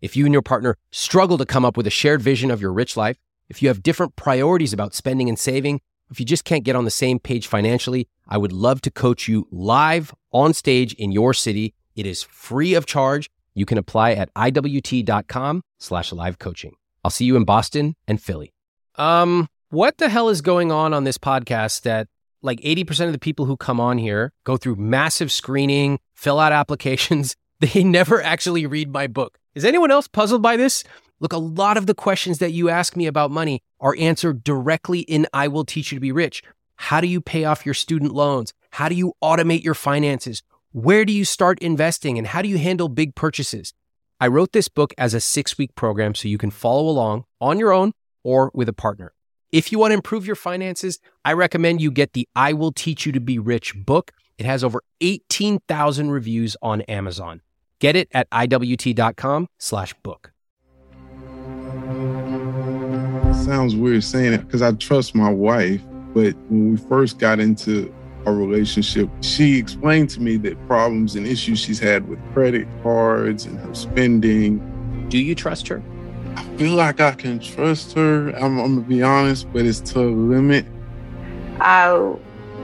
If you and your partner struggle to come up with a shared vision of your rich life, if you have different priorities about spending and saving, if you just can't get on the same page financially, I would love to coach you live on stage in your city. It is free of charge. You can apply at iwt.com slash live coaching. I'll see you in Boston and Philly. Um, what the hell is going on on this podcast that like 80% of the people who come on here go through massive screening, fill out applications. They never actually read my book. Is anyone else puzzled by this? Look, a lot of the questions that you ask me about money are answered directly in I Will Teach You to Be Rich. How do you pay off your student loans? How do you automate your finances? Where do you start investing? And how do you handle big purchases? I wrote this book as a six week program so you can follow along on your own or with a partner. If you want to improve your finances, I recommend you get the I Will Teach You to Be Rich book. It has over 18,000 reviews on Amazon. Get it at iwt.com slash book. Sounds weird saying it because I trust my wife, but when we first got into our relationship, she explained to me that problems and issues she's had with credit cards and her spending. Do you trust her? I feel like I can trust her. I'm, I'm gonna be honest, but it's to a limit. I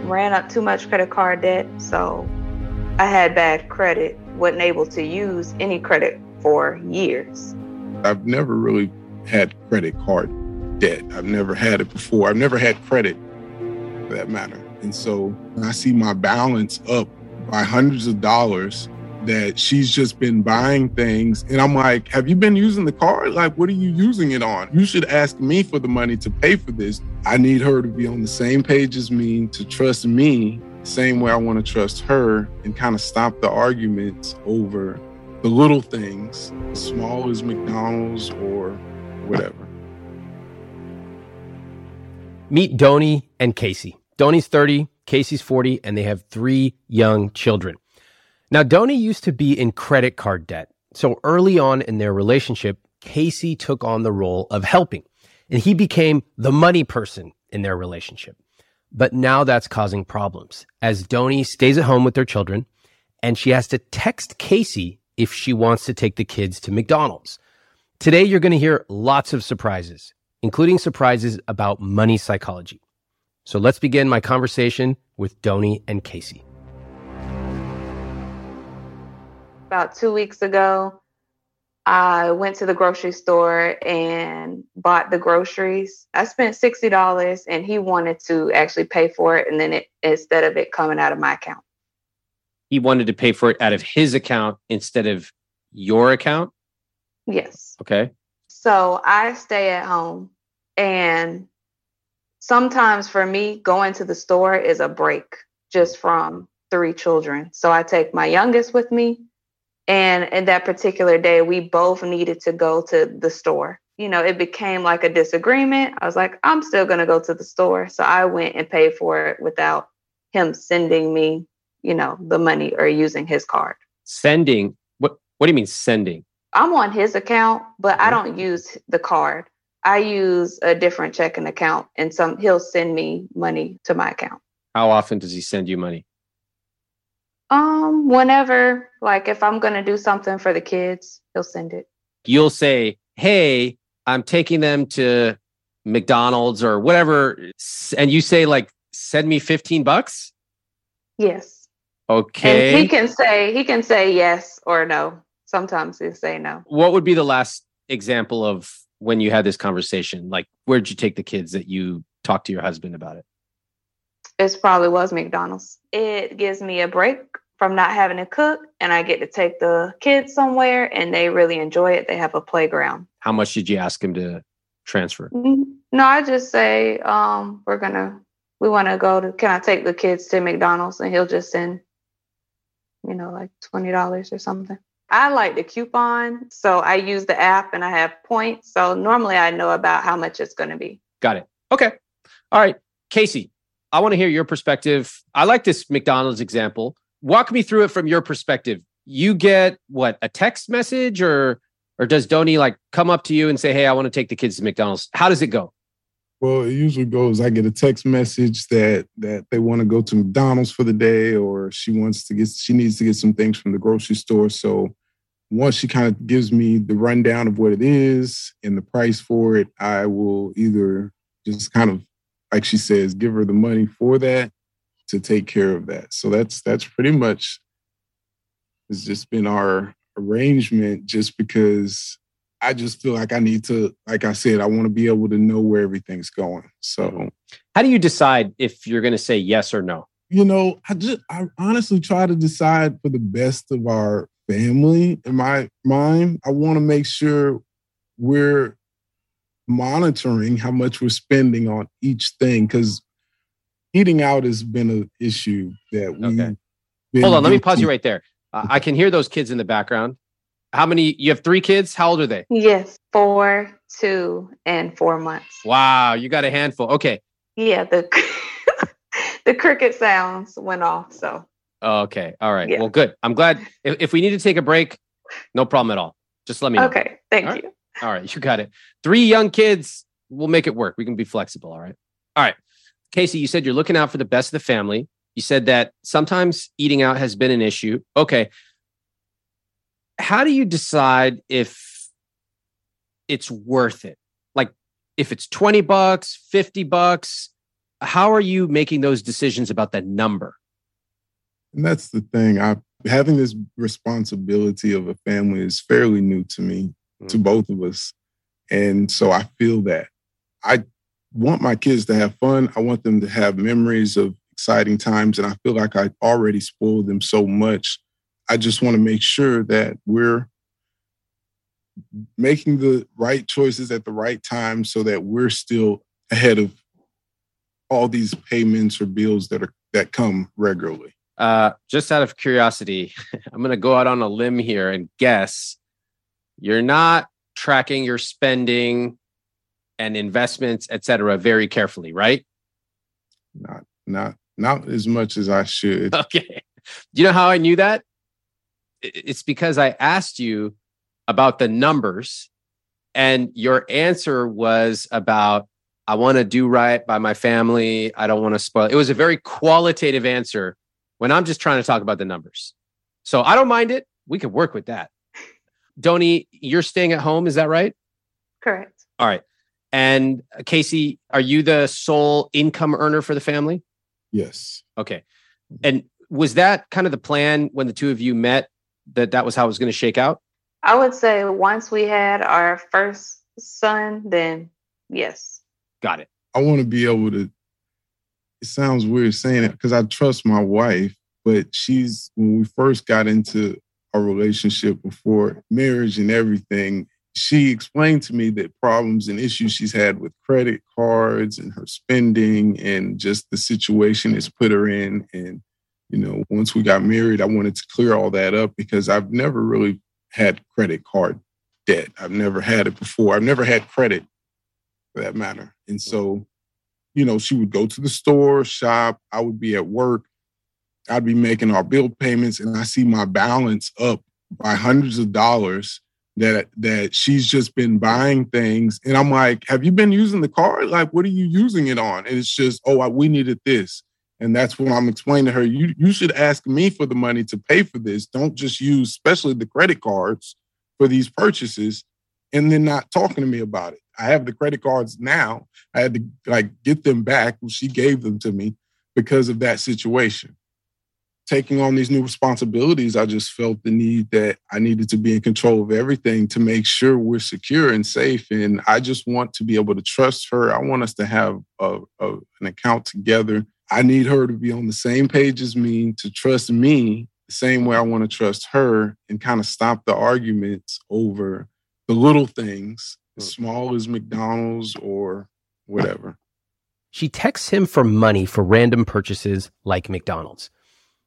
ran up too much credit card debt, so I had bad credit. Wasn't able to use any credit for years. I've never really had credit card debt. I've never had it before. I've never had credit, for that matter. And so I see my balance up by hundreds of dollars that she's just been buying things. And I'm like, have you been using the card? Like, what are you using it on? You should ask me for the money to pay for this. I need her to be on the same page as me, to trust me, same way I want to trust her, and kind of stop the arguments over the little things, small as McDonald's or whatever. Meet Doni and Cacey. Doni's 30, Cacey's 40, and they have three young children. Now, Doni used to be in credit card debt. So early on in their relationship, Cacey took on the role of helping and he became the money person in their relationship. But now that's causing problems as Doni stays at home with their children and she has to text Cacey if she wants to take the kids to McDonald's. Today, you're going to hear lots of surprises, including surprises about money psychology. So let's begin my conversation with Doni and Cacey. about two weeks ago, I went to the grocery store and bought the groceries. I spent sixty dollars, and he wanted to actually pay for it, and then it instead of it coming out of my account. He wanted to pay for it out of his account instead of your account. Yes. Okay. So I stay at home, and sometimes for me, going to the store is a break just from three children. So I take my youngest with me and in that particular day, we both needed to go to the store. You know, it became like a disagreement. I was like, I'm still going to go to the store. So I went and paid for it without him sending me, you know, the money or using his card. Sending? What what do you mean sending? I'm on his account, but I mm-hmm. don't use the card. I use a different checking account and some he'll send me money to my account. How often does he send you money? Um, whenever, like if I'm gonna do something for the kids, he'll send it. You'll say, "Hey, I'm taking them to McDonald's or whatever," and you say, "Like, send me 15 bucks." Yes. Okay. And he can say he can say yes or no. Sometimes he'll say no. What would be the last example of when you had this conversation? Like, where'd you take the kids that you talked to your husband about it? It probably was McDonald's. It gives me a break from not having to cook, and I get to take the kids somewhere, and they really enjoy it. They have a playground. How much did you ask him to transfer? Mm-hmm. No, I just say um, we're gonna we want to go to. Can I take the kids to McDonald's? And he'll just send, you know, like twenty dollars or something. I like the coupon. So I use the app and I have points. So normally I know about how much it's going to be. Got it. Okay. All right. Cacey, I want to hear your perspective. I like this McDonald's example. Walk me through it from your perspective. You get what, a text message or or does Doni like come up to you and say, "Hey, I want to take the kids to McDonald's"? How does it go? Well, it usually goes. I get a text message that that they want to go to McDonald's for the day, or she wants to get she needs to get some things from the grocery store. So once she kind of gives me the rundown of what it is and the price for it, I will either just kind of, like she says, give her the money for that to take care of that. So that's that's pretty much has just been our arrangement just because I just feel like I need to, like I said, I want to be able to know where everything's going. So, mm-hmm. how do you decide if you're going to say yes or no? You know, I just, I honestly try to decide for the best of our family in my mind. I want to make sure we're monitoring how much we're spending on each thing because eating out has been an issue that we. Okay. Hold on, let me pause you right there. Uh, I can hear those kids in the background. How many? You have three kids. How old are they? Yes, four, two, and four months. Wow, you got a handful. Okay. Yeah, the the cricket sounds went off. So. Okay. All right. Yeah. Well, good. I'm glad. If, if, we need to take a break, no problem at all. Just let me know. Okay. Thank all you. Right? All right. You got it. Three young kids. We'll make it work. We can be flexible. All right. All right. Cacey, you said you're looking out for the best of the family. You said that sometimes eating out has been an issue. Okay. How do you decide if it's worth it? Like if it's 20 bucks, 50 bucks, how are you making those decisions about the number? And that's the thing. I having this responsibility of a family is fairly new to me, mm-hmm. to both of us. And so I feel that I want my kids to have fun. I want them to have memories of exciting times. And I feel like I already spoiled them so much. I just want to make sure that we're making the right choices at the right time so that we're still ahead of all these payments or bills that are that come regularly. Uh, just out of curiosity, I'm going to go out on a limb here and guess you're not tracking your spending and investments, et cetera, very carefully, right? Not, not not as much as I should. Okay. Do you know how I knew that? It's because I asked you about the numbers, and your answer was about, I want to do right by my family. I don't want to spoil. It was a very qualitative answer when I'm just trying to talk about the numbers. So I don't mind it. We could work with that. Doni, you're staying at home. Is that right? Correct. All right. And uh, Cacey, are you the sole income earner for the family? Yes. Okay. And was that kind of the plan when the two of you met that that was how it was going to shake out? I would say once we had our first son, then yes. Got it. I want to be able to. It sounds weird saying it because I trust my wife, but she's when we first got into our relationship before marriage and everything, she explained to me that problems and issues she's had with credit cards and her spending and just the situation it's put her in. And, you know, once we got married, I wanted to clear all that up because I've never really had credit card debt. I've never had it before. I've never had credit for that matter. And so, you know, she would go to the store, shop, I would be at work, I'd be making our bill payments, and I see my balance up by hundreds of dollars that that she's just been buying things. And i'm like have you been using the card? Like what are you using it on? And it's just oh we needed this. And that's when i'm explaining to her. You you should ask me for the money to pay for this. Don't just use especially the credit cards for these purchases and then not talking to me about it. I have the credit cards now. I had to like get them back. She gave them to me because of that situation taking on these new responsibilities, I just felt the need that I needed to be in control of everything to make sure we're secure and safe. And I just want to be able to trust her. I want us to have a, a, an account together. I need her to be on the same page as me, to trust me the same way I want to trust her, and kind of stop the arguments over the little things, as mm. small as McDonald's or whatever. She texts him for money for random purchases like McDonald's.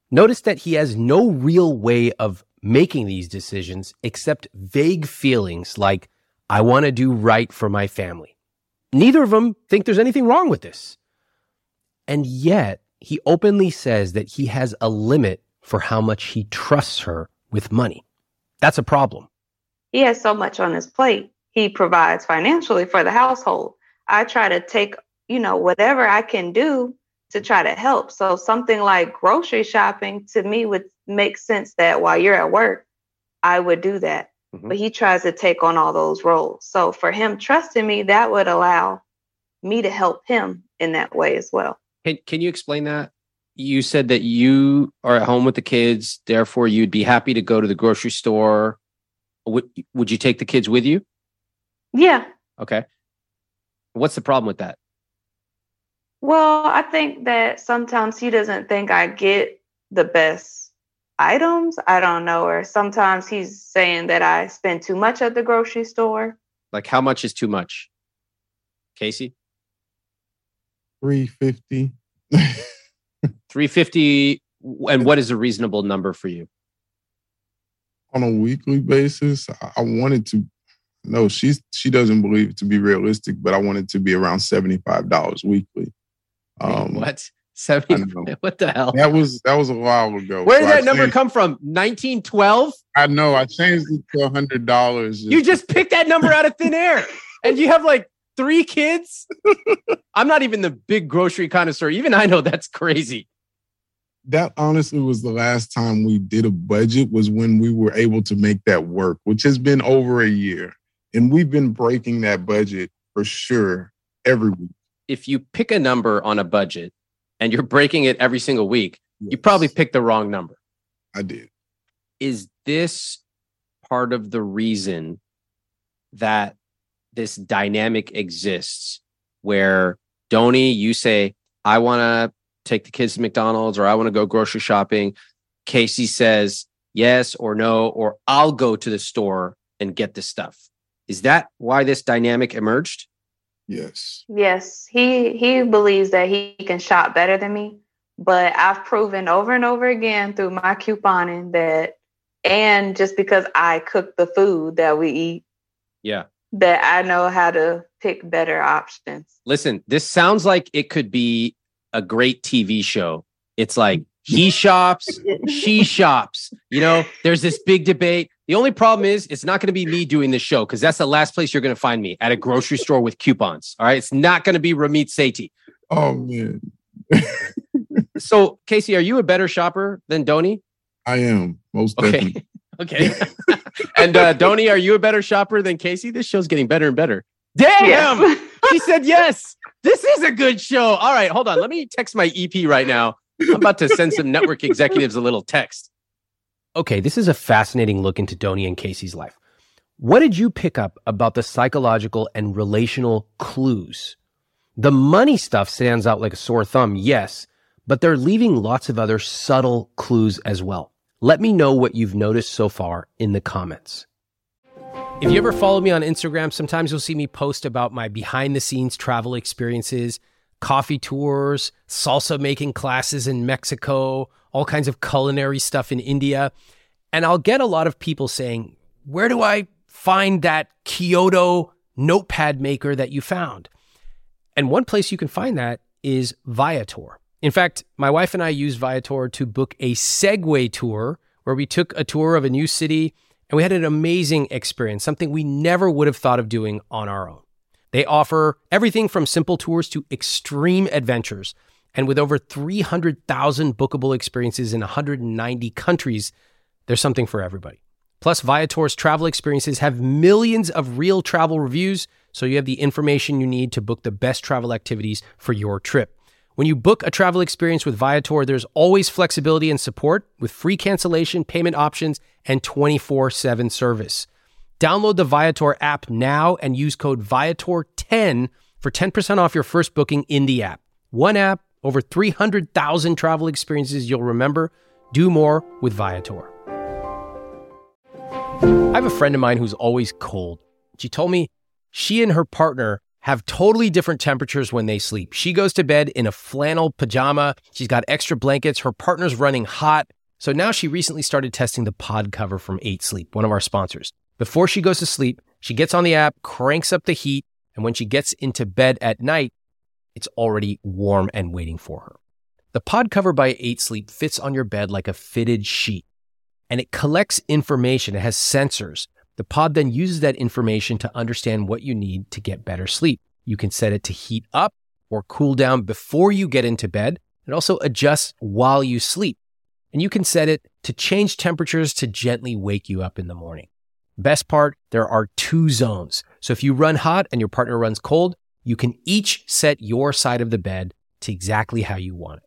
Notice that he has no real way of making these decisions except vague feelings like, I want to do right for my family. Neither of them think there's anything wrong with this. And yet, he openly says that he has a limit for how much he trusts her with money. That's a problem. He has so much on his plate. He provides financially for the household. I try to take, you know, whatever I can do to try to help. So something like grocery shopping to me would make sense that while you're at work, I would do that. Mm-hmm. But he tries to take on all those roles. So for him trusting me, that would allow me to help him in that way as well. Can can you explain that? You said that you are at home with the kids, therefore you'd be happy to go to the grocery store. Would would you take the kids with you? Yeah. Okay. What's the problem with that? Well, I think that sometimes he doesn't think I get the best items. I don't know. Or sometimes he's saying that I spend too much at the grocery store. Like, how much is too much? Cacey? 350. 350. And what is a reasonable number for you? On a weekly basis, I wanted to no, she's she doesn't believe it to be realistic, but I want it to be around seventy five dollars weekly. Um, what? Seventy? What the hell? That was that was a while ago. Where did so that number come from? Nineteen twelve? I know. I changed it to hundred dollars. You just picked that number out of thin air, and you have like three kids. I'm not even the big grocery connoisseur. Even I know that's crazy. That honestly was the last time we did a budget. Was when we were able to make that work, which has been over a year. And we've been breaking that budget for sure every week. If you pick a number on a budget and you're breaking it every single week, yes. you probably picked the wrong number. I did. Is this part of the reason that this dynamic exists where Doni, you say, I want to take the kids to McDonald's or I want to go grocery shopping. Cacey says yes or no, or I'll go to the store and get the stuff. Is that why this dynamic emerged? Yes. Yes. He he believes that he can shop better than me, but I've proven over and over again through my couponing that and just because I cook the food that we eat. Yeah. That I know how to pick better options. Listen, this sounds like it could be a great TV show. It's like he shops, she shops. You know, there's this big debate. The only problem is it's not going to be me doing this show because that's the last place you're going to find me at a grocery store with coupons. All right. It's not going to be Ramit Sethi. Oh, man. so, Cacey, are you a better shopper than Doni? I am, most definitely. Okay. okay. and uh, Doni, are you a better shopper than Cacey? This show's getting better and better. Damn. Yes. she said yes. This is a good show. All right. Hold on. Let me text my EP right now. I'm about to send some network executives a little text. Okay, this is a fascinating look into Doni and Cacey's life. What did you pick up about the psychological and relational clues? The money stuff stands out like a sore thumb, yes, but they're leaving lots of other subtle clues as well. Let me know what you've noticed so far in the comments. If you ever follow me on Instagram, sometimes you'll see me post about my behind the scenes travel experiences coffee tours, salsa making classes in Mexico, all kinds of culinary stuff in India. And I'll get a lot of people saying, Where do I find that Kyoto notepad maker that you found? And one place you can find that is Viator. In fact, my wife and I used Viator to book a Segway tour where we took a tour of a new city and we had an amazing experience, something we never would have thought of doing on our own. They offer everything from simple tours to extreme adventures. And with over 300,000 bookable experiences in 190 countries, there's something for everybody. Plus, Viator's travel experiences have millions of real travel reviews, so you have the information you need to book the best travel activities for your trip. When you book a travel experience with Viator, there's always flexibility and support with free cancellation, payment options, and 24 7 service. Download the Viator app now and use code Viator10 for 10% off your first booking in the app. One app, over 300,000 travel experiences you'll remember. Do more with Viator. I have a friend of mine who's always cold. She told me she and her partner have totally different temperatures when they sleep. She goes to bed in a flannel pajama. She's got extra blankets. Her partner's running hot So now she recently started testing the pod cover from 8 Sleep, one of our sponsors. Before she goes to sleep, she gets on the app, cranks up the heat, and when she gets into bed at night, it's already warm and waiting for her. The pod cover by 8 Sleep fits on your bed like a fitted sheet, and it collects information. It has sensors. The pod then uses that information to understand what you need to get better sleep. You can set it to heat up or cool down before you get into bed. It also adjusts while you sleep. And you can set it to change temperatures to gently wake you up in the morning. Best part, there are two zones. So if you run hot and your partner runs cold, you can each set your side of the bed to exactly how you want it.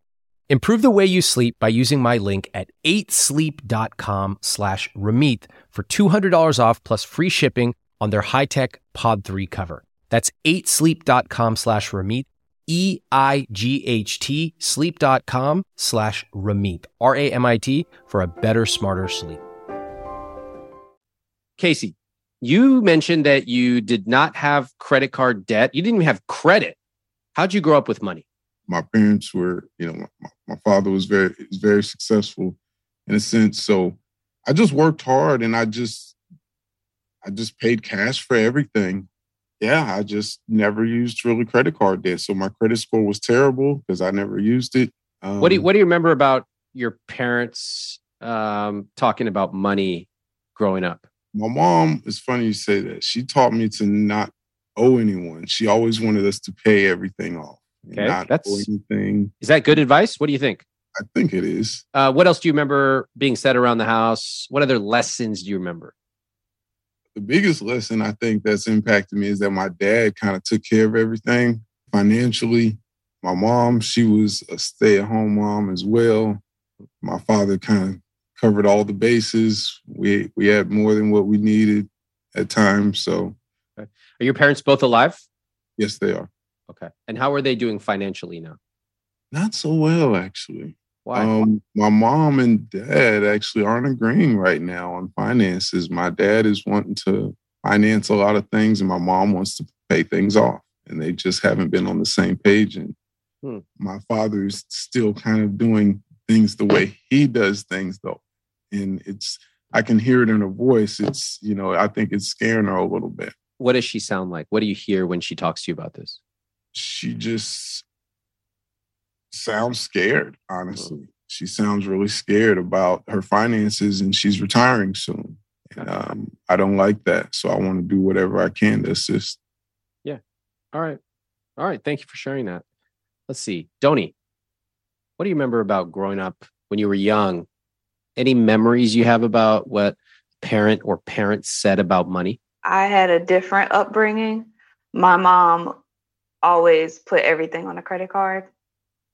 Improve the way you sleep by using my link at 8sleep.com slash Ramit for $200 off plus free shipping on their high-tech Pod 3 cover. That's 8sleep.com slash Ramit, E-I-G-H-T, sleep.com slash Ramit, R-A-M-I-T, for a better, smarter sleep. Cacey, you mentioned that you did not have credit card debt. You didn't even have credit. How'd you grow up with money? My parents were, you know, my, my father was very was very successful in a sense. So I just worked hard and I just I just paid cash for everything. Yeah, I just never used really credit card debt. So my credit score was terrible because I never used it. Um, what do you, what do you remember about your parents um, talking about money growing up? My mom, it's funny you say that. She taught me to not owe anyone. She always wanted us to pay everything off. Okay. That's, anything. Is that good advice? What do you think? I think it is. Uh, what else do you remember being said around the house? What other lessons do you remember? The biggest lesson I think that's impacted me is that my dad kind of took care of everything financially. My mom, she was a stay at home mom as well. My father kind of covered all the bases. We we had more than what we needed at times. So, okay. are your parents both alive? Yes, they are. Okay. And how are they doing financially now? Not so well, actually. Why? Um, my mom and dad actually aren't agreeing right now on finances. My dad is wanting to finance a lot of things, and my mom wants to pay things off, and they just haven't been on the same page. And hmm. my father is still kind of doing things the way he does things, though and it's I can hear it in her voice. It's you know I think it's scaring her a little bit. What does she sound like? What do you hear when she talks to you about this? She just sounds scared. Honestly, mm-hmm. she sounds really scared about her finances, and she's retiring soon. And, um, I don't like that, so I want to do whatever I can to assist. Yeah. All right. All right. Thank you for sharing that. Let's see, Doni. What do you remember about growing up when you were young any memories you have about what parent or parents said about money? I had a different upbringing. My mom always put everything on a credit card.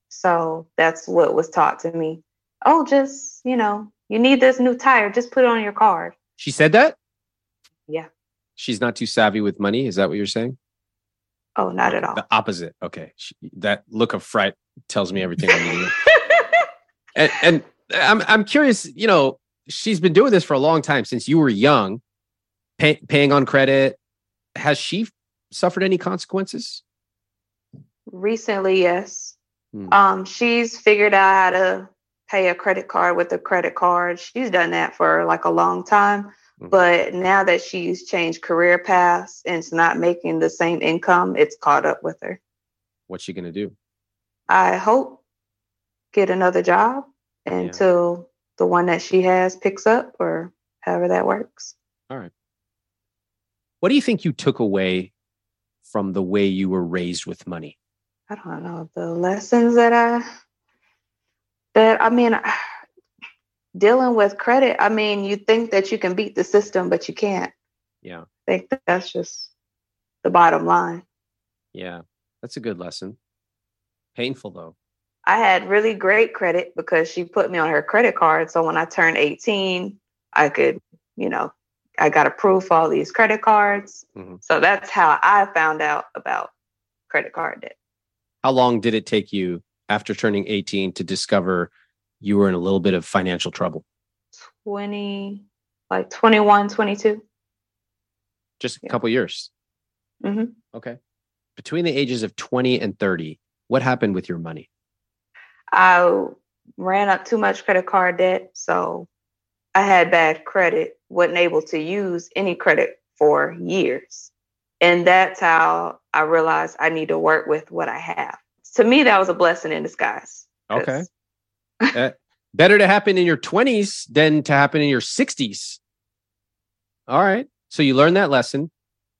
So that's what was taught to me. Oh, just, you know, you need this new tire, just put it on your card. She said that? Yeah. She's not too savvy with money. Is that what you're saying? Oh, not at all. The opposite. Okay. She, that look of fright tells me everything I need. and, and I'm I'm curious. You know, she's been doing this for a long time since you were young, pay, paying on credit. Has she suffered any consequences? Recently, yes. Hmm. Um, she's figured out how to pay a credit card with a credit card. She's done that for like a long time. Hmm. But now that she's changed career paths and it's not making the same income, it's caught up with her. What's she gonna do? I hope get another job until yeah. the one that she has picks up or however that works. All right. What do you think you took away from the way you were raised with money? I don't know. The lessons that I that I mean dealing with credit, I mean, you think that you can beat the system, but you can't. Yeah. I think that's just the bottom line. Yeah. That's a good lesson. Painful though. I had really great credit because she put me on her credit card. So when I turned 18, I could, you know, I got approved for all these credit cards. Mm-hmm. So that's how I found out about credit card debt. How long did it take you after turning 18 to discover you were in a little bit of financial trouble? 20, like 21, 22. Just a yeah. couple years. Mm-hmm. Okay. Between the ages of 20 and 30, what happened with your money? I ran up too much credit card debt. So I had bad credit, wasn't able to use any credit for years. And that's how I realized I need to work with what I have. To me, that was a blessing in disguise. Okay. uh, better to happen in your 20s than to happen in your 60s. All right. So you learned that lesson.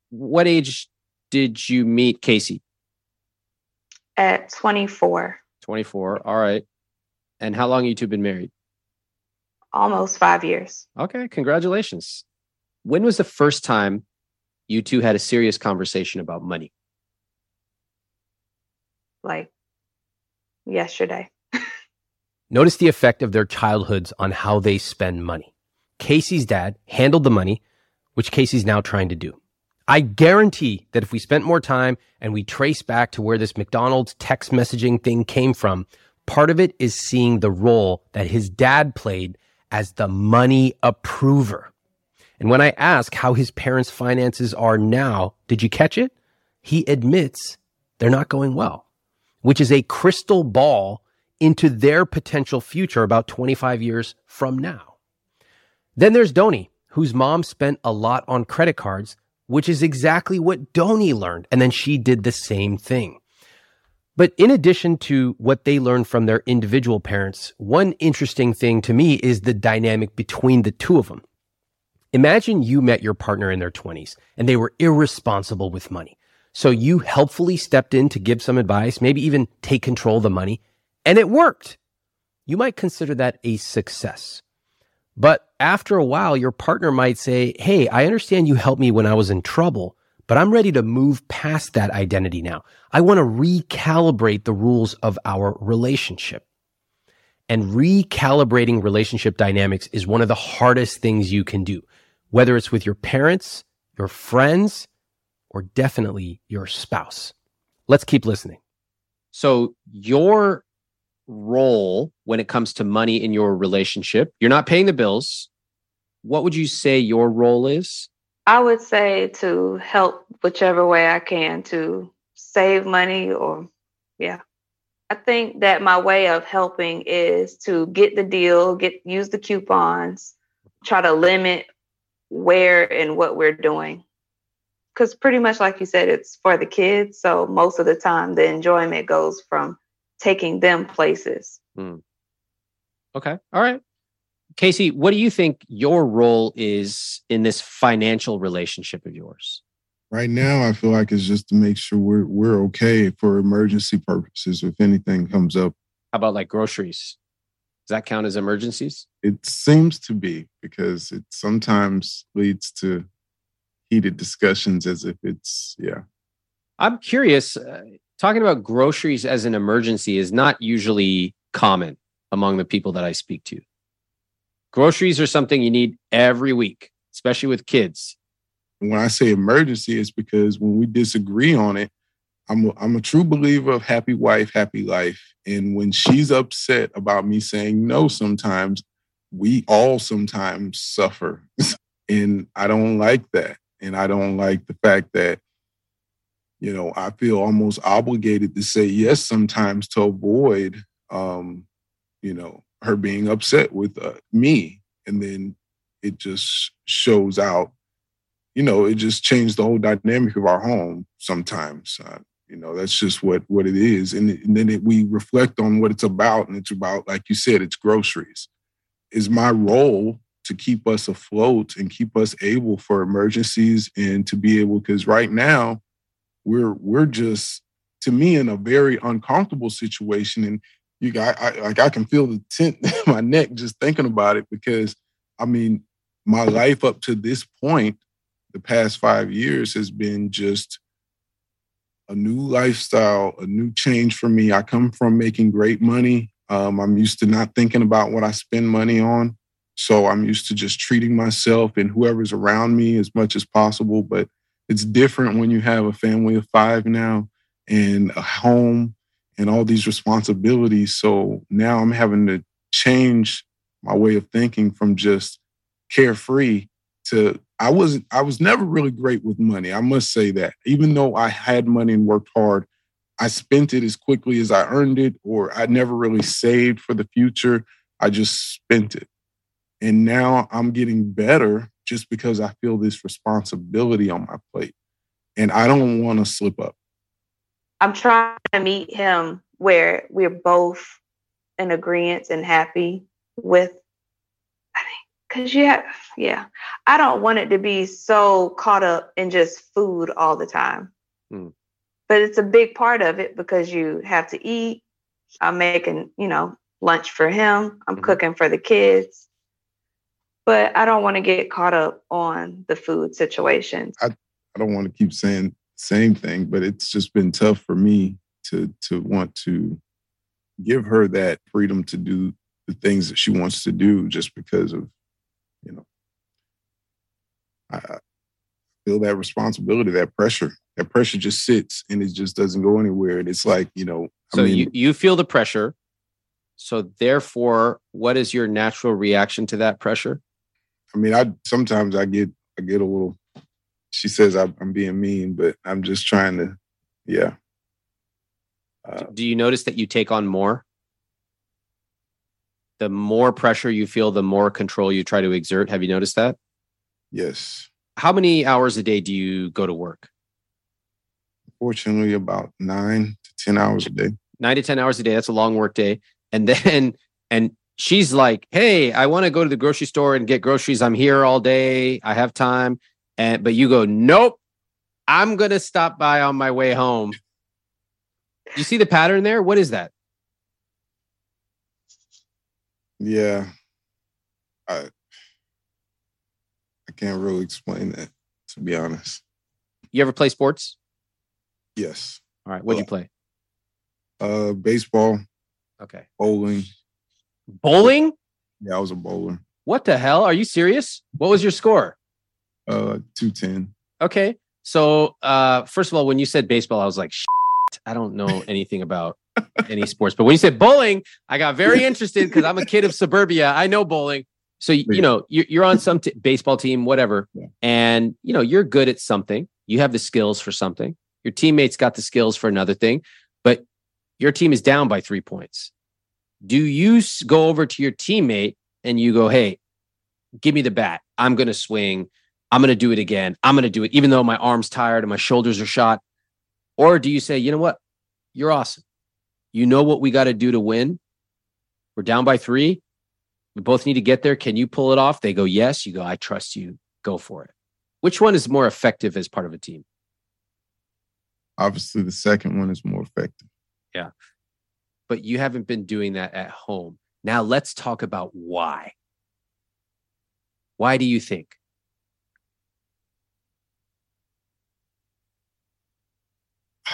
What age did you meet Cacey? At 24. 24. All right. And how long you two been married? Almost five years. Okay. Congratulations. When was the first time you two had a serious conversation about money? Like yesterday. Notice the effect of their childhoods on how they spend money. Cacey's dad handled the money, which Cacey's now trying to do. I guarantee that if we spent more time and we trace back to where this McDonald's text messaging thing came from, part of it is seeing the role that his dad played as the money approver. And when I ask how his parents' finances are now, did you catch it? He admits they're not going well, which is a crystal ball into their potential future about 25 years from now. Then there's Doni, whose mom spent a lot on credit cards which is exactly what Doni learned. And then she did the same thing. But in addition to what they learned from their individual parents, one interesting thing to me is the dynamic between the two of them. Imagine you met your partner in their 20s and they were irresponsible with money. So you helpfully stepped in to give some advice, maybe even take control of the money, and it worked. You might consider that a success. But after a while, your partner might say, Hey, I understand you helped me when I was in trouble, but I'm ready to move past that identity now. I want to recalibrate the rules of our relationship. And recalibrating relationship dynamics is one of the hardest things you can do, whether it's with your parents, your friends, or definitely your spouse. Let's keep listening. So, your role when it comes to money in your relationship? You're not paying the bills. What would you say your role is? I would say to help whichever way I can to save money or, yeah. I think that my way of helping is to get the deal, get use the coupons, try to limit where and what we're doing. Cuz pretty much like you said it's for the kids, so most of the time the enjoyment goes from taking them places. Mm. Okay. All right. Cacey, what do you think your role is in this financial relationship of yours? Right now, I feel like it's just to make sure we're we're okay for emergency purposes if anything comes up. How about like groceries? Does that count as emergencies? It seems to be because it sometimes leads to heated discussions as if it's yeah. I'm curious. Uh, talking about groceries as an emergency is not usually common among the people that I speak to. Groceries are something you need every week, especially with kids. When I say emergency, it's because when we disagree on it, I'm a, I'm a true believer of happy wife, happy life. And when she's upset about me saying no, sometimes we all sometimes suffer. and I don't like that. And I don't like the fact that you know, I feel almost obligated to say yes sometimes to avoid, um, you know, her being upset with uh, me. And then it just shows out, you know, it just changed the whole dynamic of our home sometimes. Uh, you know, that's just what what it is. And, and then it, we reflect on what it's about. And it's about, like you said, it's groceries. Is my role to keep us afloat and keep us able for emergencies and to be able, because right now, we're we're just to me in a very uncomfortable situation and you got I, like I can feel the tent in my neck just thinking about it because I mean my life up to this point the past 5 years has been just a new lifestyle, a new change for me. I come from making great money. Um, I'm used to not thinking about what I spend money on. So I'm used to just treating myself and whoever's around me as much as possible. But it's different when you have a family of five now and a home and all these responsibilities. So now I'm having to change my way of thinking from just carefree to I wasn't I was never really great with money. I must say that. Even though I had money and worked hard, I spent it as quickly as I earned it, or I never really saved for the future. I just spent it. And now I'm getting better just because I feel this responsibility on my plate. And I don't want to slip up. I'm trying to meet him where we're both in agreement and happy with because yeah yeah i don't want it to be so caught up in just food all the time hmm. but it's a big part of it because you have to eat i'm making you know lunch for him i'm mm-hmm. cooking for the kids but i don't want to get caught up on the food situation I, I don't want to keep saying same thing but it's just been tough for me to to want to give her that freedom to do the things that she wants to do just because of you know I feel that responsibility, that pressure. That pressure just sits and it just doesn't go anywhere. And it's like, you know, so I mean, you, you feel the pressure. So therefore, what is your natural reaction to that pressure? I mean, I sometimes I get I get a little she says I'm, I'm being mean, but I'm just trying to, yeah. Uh, Do you notice that you take on more? the more pressure you feel, the more control you try to exert. Have you noticed that? Yes. How many hours a day do you go to work? Fortunately, about nine to 10 hours a day. Nine to 10 hours a day. That's a long work day. And then, and she's like, Hey, I want to go to the grocery store and get groceries. I'm here all day. I have time. And, but you go, Nope, I'm going to stop by on my way home. You see the pattern there? What is that? Yeah. I I can't really explain that, to be honest. You ever play sports? Yes. All right. What'd uh, you play? Uh baseball. Okay. Bowling. Bowling? Yeah, I was a bowler. What the hell? Are you serious? What was your score? Uh 210. Okay. So uh first of all, when you said baseball, I was like, I don't know anything about any sports. But when you said bowling, I got very interested because I'm a kid of suburbia. I know bowling. So you know you're on some t- baseball team, whatever, yeah. and you know you're good at something. You have the skills for something. Your teammates got the skills for another thing, but your team is down by three points. Do you go over to your teammate and you go, "Hey, give me the bat. I'm going to swing. I'm going to do it again. I'm going to do it, even though my arm's tired and my shoulders are shot." Or do you say, "You know what? You're awesome. You know what we got to do to win? We're down by three. We both need to get there. Can you pull it off? They go, Yes. You go, I trust you. Go for it. Which one is more effective as part of a team? Obviously, the second one is more effective. Yeah. But you haven't been doing that at home. Now let's talk about why. Why do you think?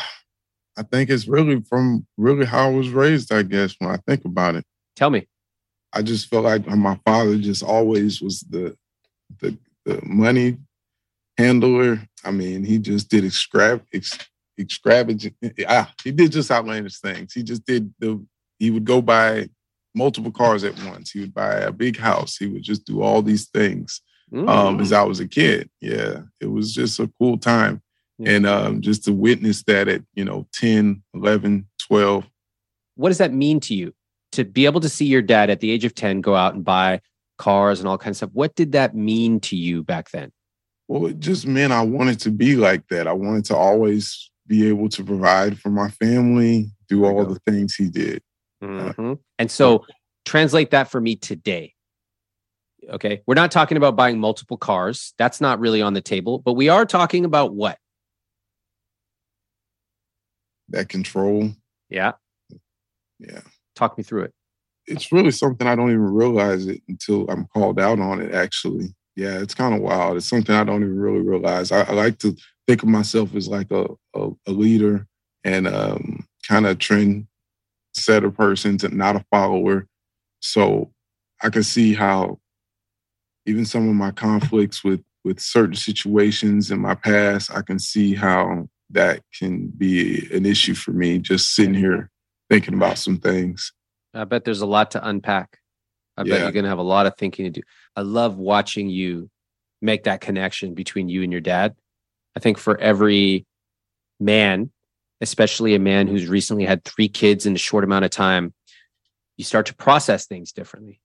I think it's really from really how I was raised, I guess, when I think about it. Tell me. I just felt like my father just always was the the, the money handler. I mean, he just did extrav ex, extravagant. Ah, he did just outlandish things. He just did the. He would go buy multiple cars at once. He would buy a big house. He would just do all these things. Mm. Um, as I was a kid, yeah, it was just a cool time and um, just to witness that at you know 10 11 12 what does that mean to you to be able to see your dad at the age of 10 go out and buy cars and all kinds of stuff what did that mean to you back then well it just meant i wanted to be like that i wanted to always be able to provide for my family do all the things he did mm-hmm. uh, and so translate that for me today okay we're not talking about buying multiple cars that's not really on the table but we are talking about what that control. Yeah. Yeah. Talk me through it. It's really something I don't even realize it until I'm called out on it, actually. Yeah, it's kind of wild. It's something I don't even really realize. I, I like to think of myself as like a, a, a leader and um, kind of trend setter person, to not a follower. So I can see how even some of my conflicts with with certain situations in my past, I can see how that can be an issue for me just sitting here thinking about some things. I bet there's a lot to unpack. I yeah. bet you're going to have a lot of thinking to do. I love watching you make that connection between you and your dad. I think for every man especially a man who's recently had three kids in a short amount of time, you start to process things differently.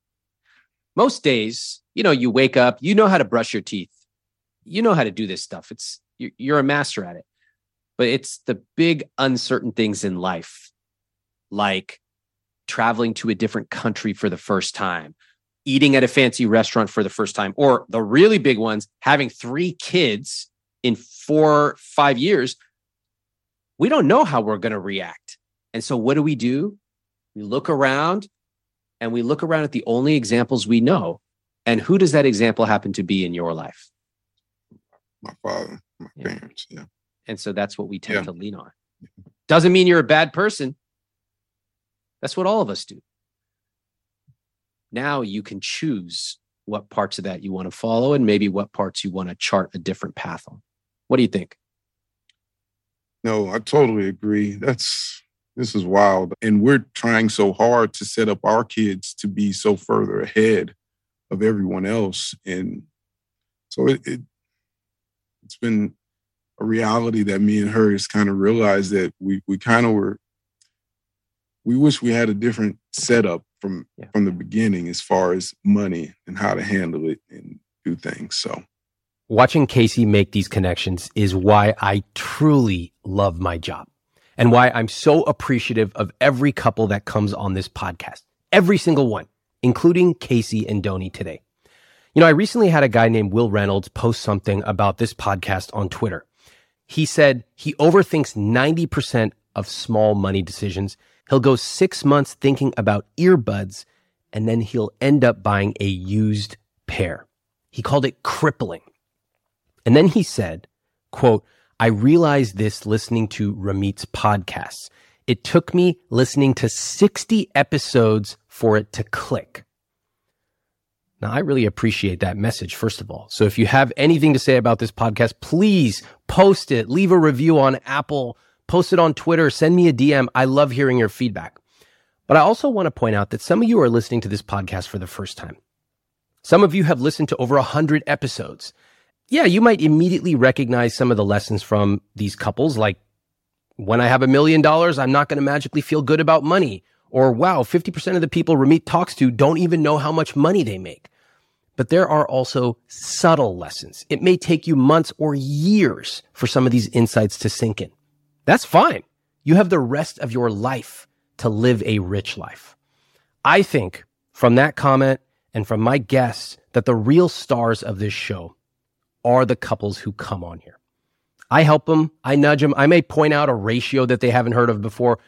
Most days, you know, you wake up, you know how to brush your teeth, you know how to do this stuff. It's you're a master at it. But it's the big uncertain things in life, like traveling to a different country for the first time, eating at a fancy restaurant for the first time, or the really big ones, having three kids in four, five years. We don't know how we're going to react. And so, what do we do? We look around and we look around at the only examples we know. And who does that example happen to be in your life? My father, my yeah. parents. Yeah. And so that's what we tend yeah. to lean on. Doesn't mean you're a bad person. That's what all of us do. Now you can choose what parts of that you want to follow and maybe what parts you want to chart a different path on. What do you think? No, I totally agree. That's this is wild. And we're trying so hard to set up our kids to be so further ahead of everyone else. And so it, it it's been a reality that me and her has kind of realized that we we kind of were we wish we had a different setup from yeah. from the beginning as far as money and how to handle it and do things. So watching Cacey make these connections is why I truly love my job and why I'm so appreciative of every couple that comes on this podcast. Every single one, including Cacey and Doni today. You know, I recently had a guy named Will Reynolds post something about this podcast on Twitter. He said he overthinks 90% of small money decisions He'll go six months thinking about earbuds and then he'll end up buying a used pair. He called it crippling. And then he said, quote, I realized this listening to Ramit's podcasts. It took me listening to 60 episodes for it to click. Now, I really appreciate that message, first of all. So if you have anything to say about this podcast, please post it, leave a review on Apple post it on Twitter, send me a DM. I love hearing your feedback. But I also want to point out that some of you are listening to this podcast for the first time. Some of you have listened to over a hundred episodes. Yeah, you might immediately recognize some of the lessons from these couples, like when I have a million dollars, I'm not going to magically feel good about money. Or wow, 50% of the people Ramit talks to don't even know how much money they make. But there are also subtle lessons. It may take you months or years for some of these insights to sink in. That's fine. You have the rest of your life to live a rich life. I think from that comment and from my guests that the real stars of this show are the couples who come on here. I help them. I nudge them. I may point out a ratio that they haven't heard of before.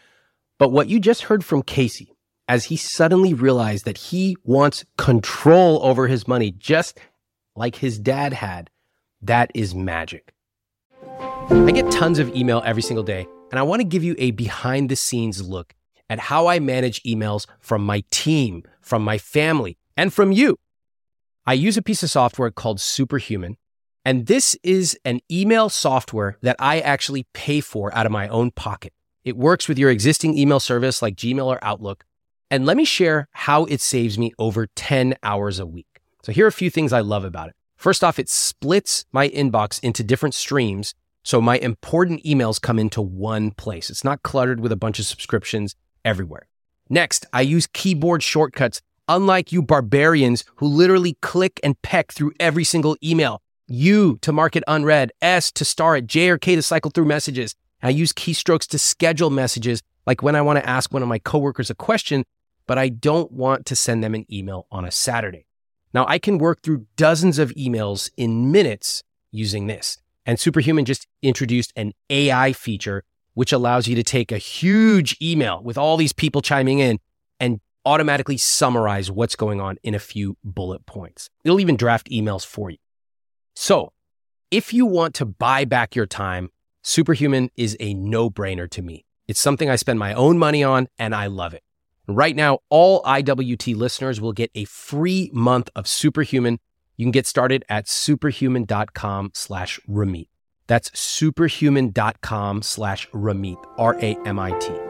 But what you just heard from Cacey, as he suddenly realized that he wants control over his money, just like his dad had, that is magic. I get tons of email every single day, and I want to give you a behind the scenes look at how I manage emails from my team, from my family, and from you. I use a piece of software called Superhuman, and this is an email software that I actually pay for out of my own pocket. It works with your existing email service like Gmail or Outlook. And let me share how it saves me over 10 hours a week. So here are a few things I love about it. First off, it splits my inbox into different streams so my important emails come into one place. It's not cluttered with a bunch of subscriptions everywhere. Next, I use keyboard shortcuts, unlike you barbarians who literally click and peck through every single email. U to mark it unread, S to star it, J or K to cycle through messages. I use keystrokes to schedule messages, like when I want to ask one of my coworkers a question, but I don't want to send them an email on a Saturday. Now I can work through dozens of emails in minutes using this. And Superhuman just introduced an AI feature, which allows you to take a huge email with all these people chiming in and automatically summarize what's going on in a few bullet points. It'll even draft emails for you. So if you want to buy back your time, Superhuman is a no brainer to me. It's something I spend my own money on and I love it. Right now, all IWT listeners will get a free month of Superhuman you can get started at superhuman.com slash Ramit. That's superhuman.com slash Ramit, R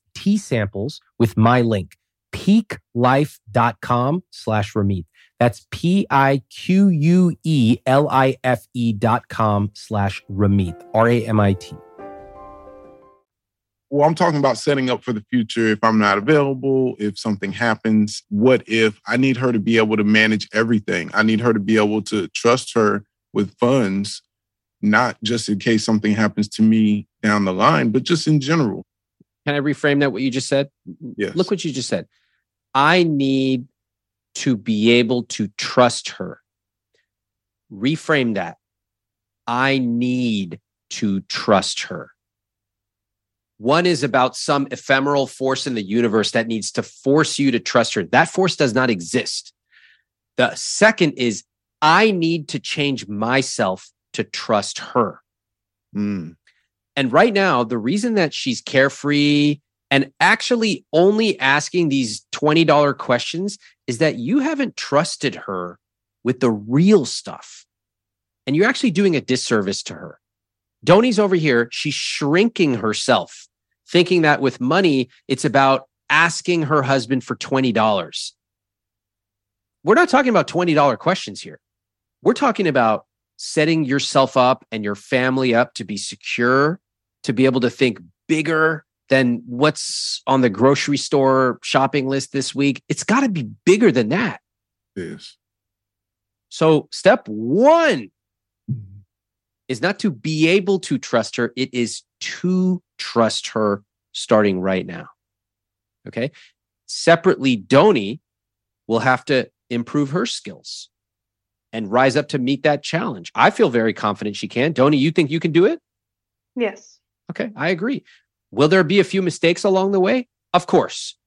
tea samples with my link, piquelife.com slash Ramit. That's P I Q U E L I F E dot com slash Ramit, R A M I T. Well, I'm talking about setting up for the future. If I'm not available, if something happens, what if I need her to be able to manage everything? I need her to be able to trust her with funds, not just in case something happens to me down the line, but just in general. Can I reframe that what you just said? Yes. Look what you just said. I need to be able to trust her. Reframe that. I need to trust her. One is about some ephemeral force in the universe that needs to force you to trust her. That force does not exist. The second is I need to change myself to trust her. Mm. And right now, the reason that she's carefree and actually only asking these $20 questions is that you haven't trusted her with the real stuff. And you're actually doing a disservice to her. Doni's over here, she's shrinking herself, thinking that with money, it's about asking her husband for $20. We're not talking about $20 questions here. We're talking about setting yourself up and your family up to be secure, to be able to think bigger than what's on the grocery store shopping list this week. It's got to be bigger than that. Yes. So, step one is not to be able to trust her, it is to trust her starting right now. Okay. Separately, Doni will have to improve her skills and rise up to meet that challenge. I feel very confident she can. Doni, you think you can do it? Yes. Okay, I agree. Will there be a few mistakes along the way? Of course.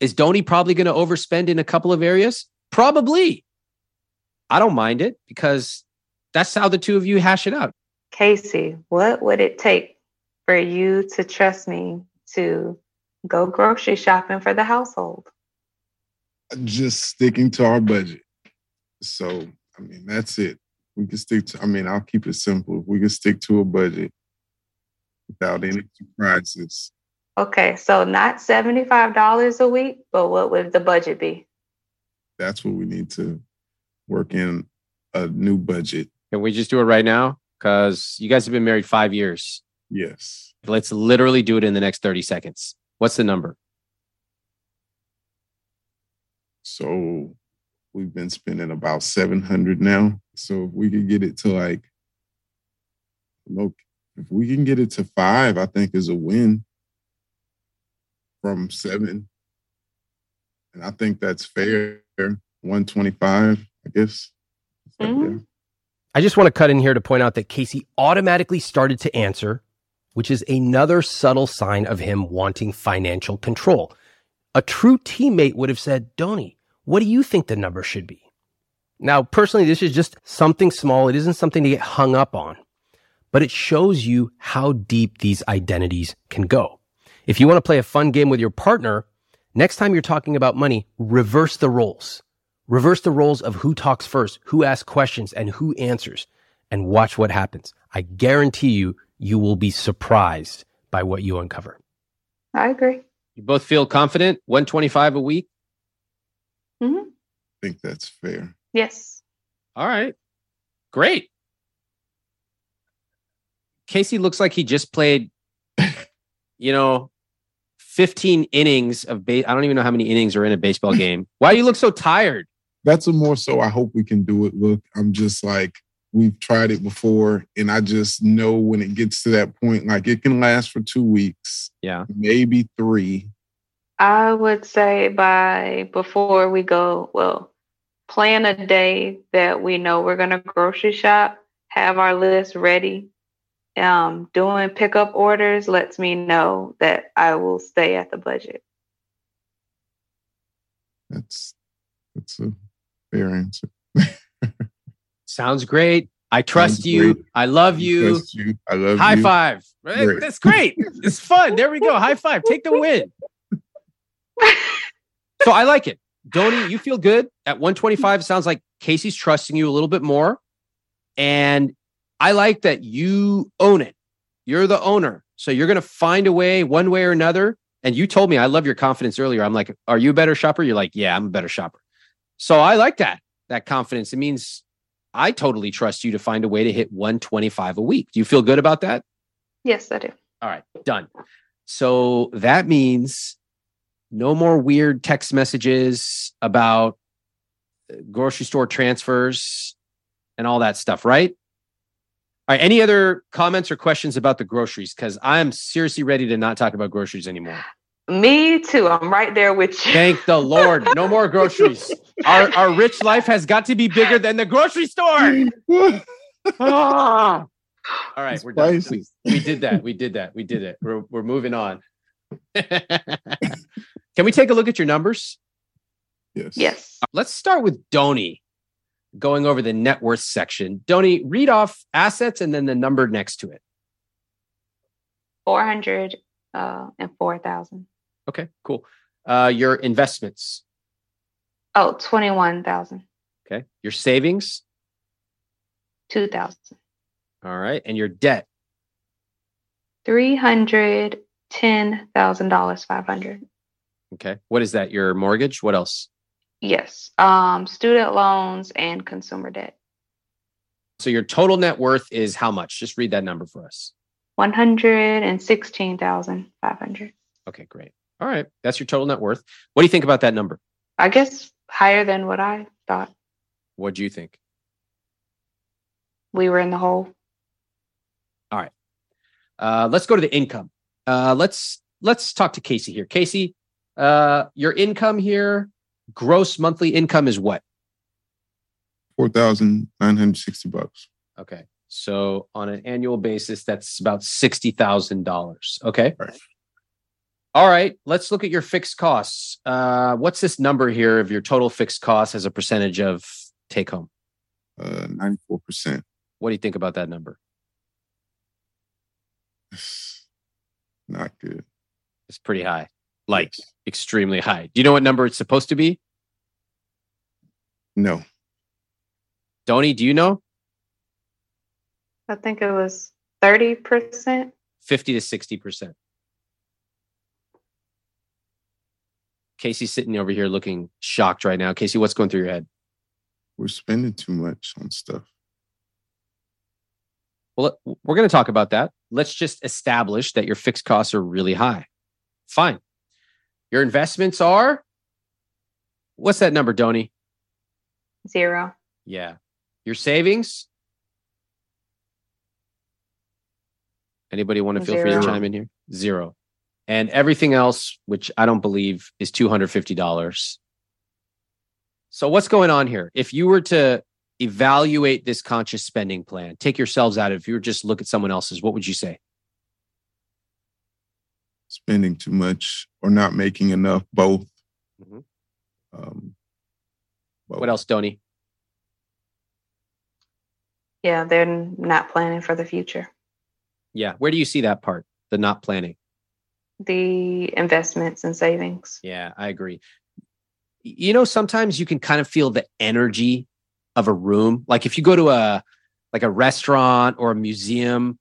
Is Doni probably going to overspend in a couple of areas? Probably. I don't mind it because that's how the two of you hash it out. Cacey, what would it take for you to trust me to go grocery shopping for the household? Just sticking to our budget. So, I mean, that's it. We can stick to, I mean, I'll keep it simple. If we can stick to a budget, without any surprises. Okay, so not $75 a week, but what would the budget be? That's what we need to work in a new budget. Can we just do it right now? Because you guys have been married five years. Yes. Let's literally do it in the next 30 seconds. What's the number? So we've been spending about 700 now. So if we could get it to like, look, if we can get it to five, I think is a win from seven. And I think that's fair. 125, I guess. Mm-hmm. I just want to cut in here to point out that Cacey automatically started to answer, which is another subtle sign of him wanting financial control. A true teammate would have said, Doni, what do you think the number should be? Now, personally, this is just something small. It isn't something to get hung up on but it shows you how deep these identities can go. If you want to play a fun game with your partner, next time you're talking about money, reverse the roles. Reverse the roles of who talks first, who asks questions, and who answers, and watch what happens. I guarantee you, you will be surprised by what you uncover. I agree. You both feel confident? 125 a week? Hmm I think that's fair. Yes. All right. Great. Cacey looks like he just played, you know, 15 innings of base. I don't even know how many innings are in a baseball game. Why do you look so tired? That's a more so I hope we can do it. Look, I'm just like, we've tried it before, and I just know when it gets to that point, like it can last for two weeks, Yeah. maybe three. I would say by before we go, well, plan a day that we know we're going to grocery shop, have our list ready. Um, doing pickup orders lets me know that I will stay at the budget. That's that's a fair answer. Sounds great. I trust Sounds you. great. I love you. Trust you. I love High you. five. Great. That's great. It's fun. There we go. High five. Take the win. So I like it. Doni, you feel good at 125. Sounds like Cacey's trusting you a little bit more. And I like that you own it. You're the owner. So you're going to find a way, one way or another. And you told me, I love your confidence earlier. I'm like, are you a better shopper? You're like, yeah, I'm a better shopper. So I like that, that confidence. It means I totally trust you to find a way to hit 125 a week. Do you feel good about that? Yes, I do. All right, done. So that means no more weird text messages about uh, grocery store transfers and all that stuff, right? All right, any other comments or questions about the groceries? Because I'm seriously ready to not talk about groceries anymore. Me too. I'm right there with you. Thank the Lord. No more groceries. Our, our rich life has got to be bigger than the grocery store. Ah. All right, It's we're done. We, we did that. We did that. We did it. We're, we're moving on. Can we take a look at your numbers? yes. Yes. Let's start with Doni going over the net worth section. Doni, read off assets and then the number next to it. 400 uh, and 4,000. Okay, cool. Uh, your investments. Oh, 21,000. Okay. Your savings. 2,000. All right. And your debt. $310,000, 500. Okay. What is that? Your mortgage? What else? Yes. Um, student loans and consumer debt. So your total net worth is how much? Just read that number for us. 116,500. Okay, great. All right. That's your total net worth. What do you think about that number? I guess higher than what I thought. What do you think? We were in the hole. All right. Uh, let's go to the income. Uh, let's let's talk to Cacey here. Cacey, uh, your income here, gross monthly income is what? Four thousand nine hundred sixty bucks. Okay, so on an annual basis, that's about sixty thousand dollars. Okay. Right. All right. Let's look at your fixed costs. Uh, what's this number here of your total fixed costs as a percentage of take home? Uh, ninety four percent. What do you think about that number? Not good. It's pretty high, like extremely high. Do you know what number it's supposed to be? No. Doni, do you know? I think it was 30%. 50 to 60%. Cacey's sitting over here looking shocked right now. Cacey, what's going through your head? We're spending too much on stuff. Well, we're going to talk about that. Let's just establish that your fixed costs are really high. Fine. Your investments are what's that number, Doni? Zero. Yeah. Your savings? Anybody want to feel free to chime in here? Zero. And everything else, which I don't believe is $250. So what's going on here? If you were to evaluate this conscious spending plan, take yourselves out of it, if you were just look at someone else's, what would you say? Spending too much or not making enough, both. Mhm. Um, What else, Doni? Yeah, they're not planning for the future. Yeah. Where do you see that part? The not planning. The investments and savings. Yeah, I agree. You know, sometimes you can kind of feel the energy of a room. Like if you go to a like a restaurant or a museum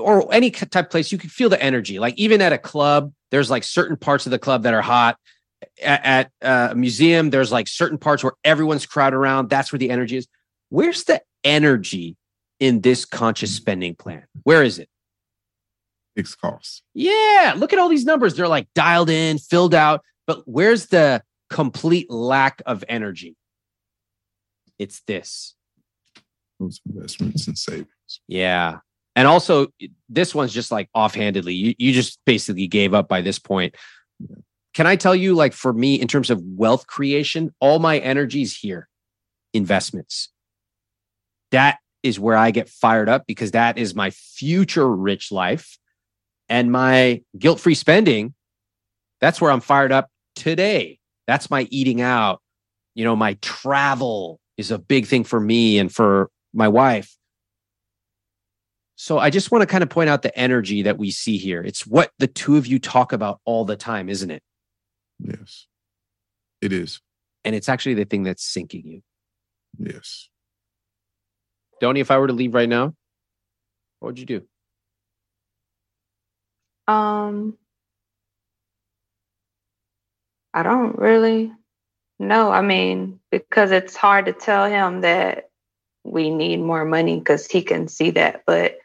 or any type of place, you can feel the energy. Like even at a club, there's like certain parts of the club that are hot. At, at uh, a museum, there's like certain parts where everyone's crowded around. That's where the energy is. Where's the energy in this conscious spending plan? Where is it? Fixed costs. Yeah. Look at all these numbers. They're like dialed in, filled out. But where's the complete lack of energy? It's this. Those investments and savings. Yeah. And also, this one's just like offhandedly, you, you just basically gave up by this point. Can I tell you, like, for me, in terms of wealth creation, all my energy's here investments. That is where I get fired up because that is my future rich life. And my guilt free spending, that's where I'm fired up today. That's my eating out. You know, my travel is a big thing for me and for my wife. So I just want to kind of point out the energy that we see here. It's what the two of you talk about all the time, isn't it? Yes, it is. And it's actually the thing that's sinking you. Yes. Doni, if I were to leave right now, what would you do? Um, I don't really know. I mean, because it's hard to tell him that we need more money because he can see that. But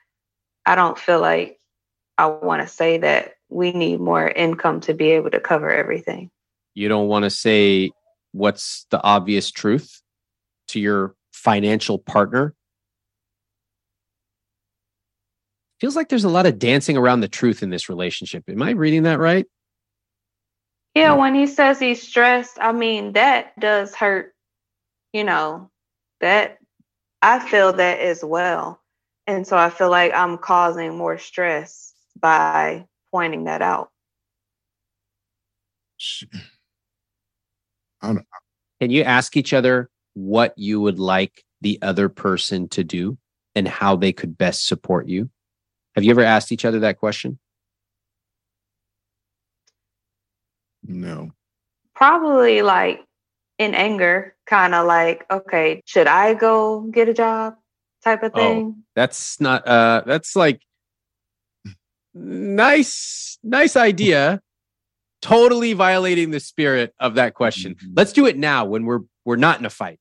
I don't feel like I want to say that we need more income to be able to cover everything. You don't want to say what's the obvious truth to your financial partner? Feels like there's a lot of dancing around the truth in this relationship. Am I reading that right? Yeah, when he says he's stressed, I mean, that does hurt. You know, that I feel that as well. And so I feel like I'm causing more stress by pointing that out. I don't, Can you ask each other what you would like the other person to do and how they could best support you? Have you ever asked each other that question? No. Probably like in anger, kind of like, okay, should I go get a job type of Oh. thing? That's not uh that's like nice nice idea. Totally violating the spirit of that question. Mhm. Let's do it now when we're we're not in a fight.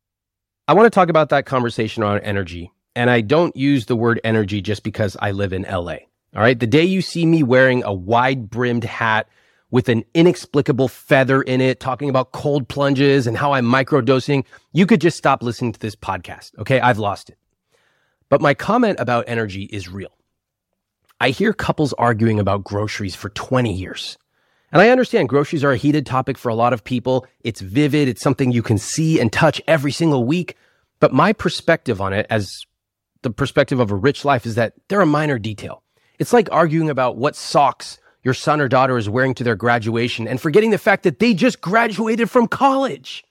I want to talk about that conversation on energy. And I don't use the word energy just because I live in LA. All right. The day you see me wearing a wide brimmed hat with an inexplicable feather in it, talking about cold plunges and how I'm microdosing, you could just stop listening to this podcast. Okay. I've lost it. But my comment about energy is real. I hear couples arguing about groceries for 20 years. And I understand groceries are a heated topic for a lot of people. It's vivid. It's something you can see and touch every single week. But my perspective on it as the perspective of a rich life is that they're a minor detail. It's like arguing about what socks your son or daughter is wearing to their graduation and forgetting the fact that they just graduated from college.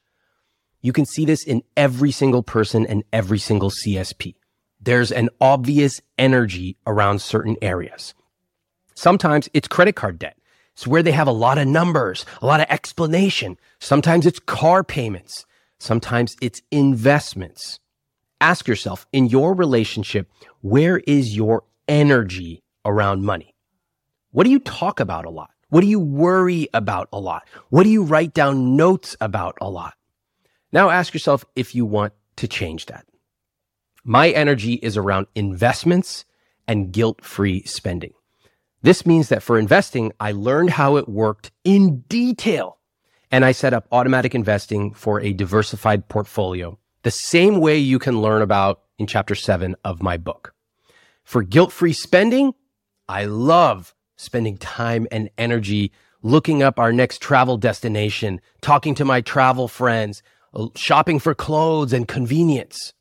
You can see this in every single person and every single CSP. There's an obvious energy around certain areas. Sometimes it's credit card debt. It's where they have a lot of numbers, a lot of explanation. Sometimes it's car payments. Sometimes it's investments. Ask yourself in your relationship, where is your energy around money? What do you talk about a lot? What do you worry about a lot? What do you write down notes about a lot? Now ask yourself if you want to change that. My energy is around investments and guilt free spending. This means that for investing, I learned how it worked in detail and I set up automatic investing for a diversified portfolio, the same way you can learn about in chapter seven of my book. For guilt free spending, I love spending time and energy looking up our next travel destination, talking to my travel friends, uh, shopping for clothes and convenience.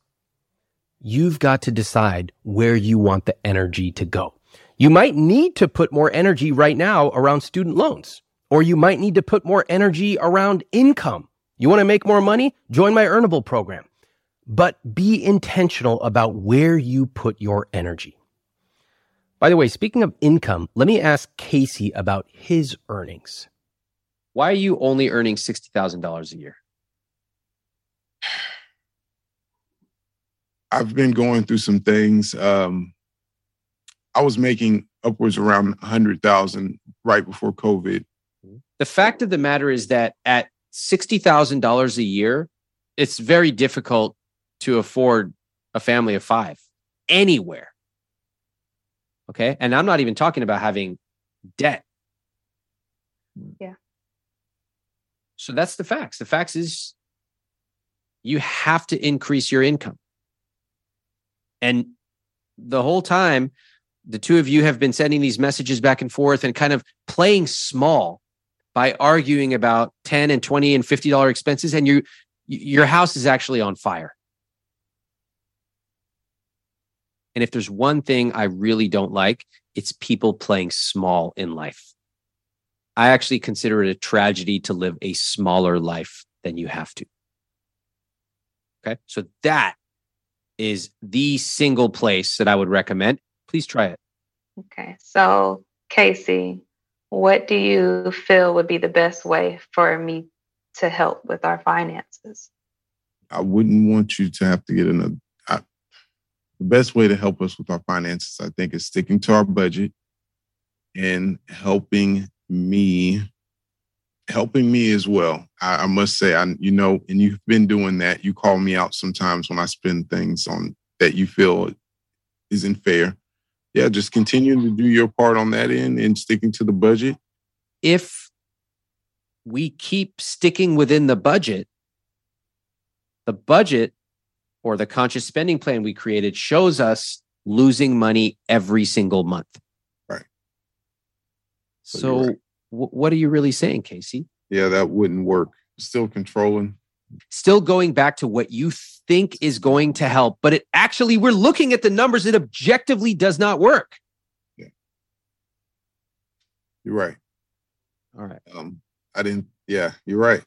You've got to decide where you want the energy to go. You might need to put more energy right now around student loans, or you might need to put more energy around income. You want to make more money? Join my Earnable program. But be intentional about where you put your energy. By the way, speaking of income, let me ask Cacey about his earnings. Why are you only earning $60,000 a year? I've been going through some things. Um, I was making upwards around a hundred thousand right before COVID. The fact of the matter is that at $60,000 a year, it's very difficult to afford a family of five anywhere. Okay. And I'm not even talking about having debt. Yeah. So that's the facts. The facts is you have to increase your income. And the whole time, the two of you have been sending these messages back and forth and kind of playing small by arguing about 10 and 20 and 50 dollar expenses and you your house is actually on fire. And if there's one thing I really don't like, it's people playing small in life. I actually consider it a tragedy to live a smaller life than you have to. Okay. So that is the single place that I would recommend. Please try it. Okay. So, Cacey, what do you feel would be the best way for me to help with our finances? I wouldn't want you to have to get another the best way to help us with our finances, I think, is sticking to our budget and helping me, helping me as well. I, I must say, I you know, and you've been doing that. You call me out sometimes when I spend things on that you feel isn't fair. Yeah, just continuing to do your part on that end and sticking to the budget. If we keep sticking within the budget, the budget or the conscious spending plan we created shows us losing money every single month. Right. So, so right. w- what are you really saying, Cacey? Yeah, that wouldn't work. Still controlling. Still going back to what you think is going to help, but it actually, we're looking at the numbers, it objectively does not work. Yeah. You're right. All right. Um, I didn't, yeah, you're right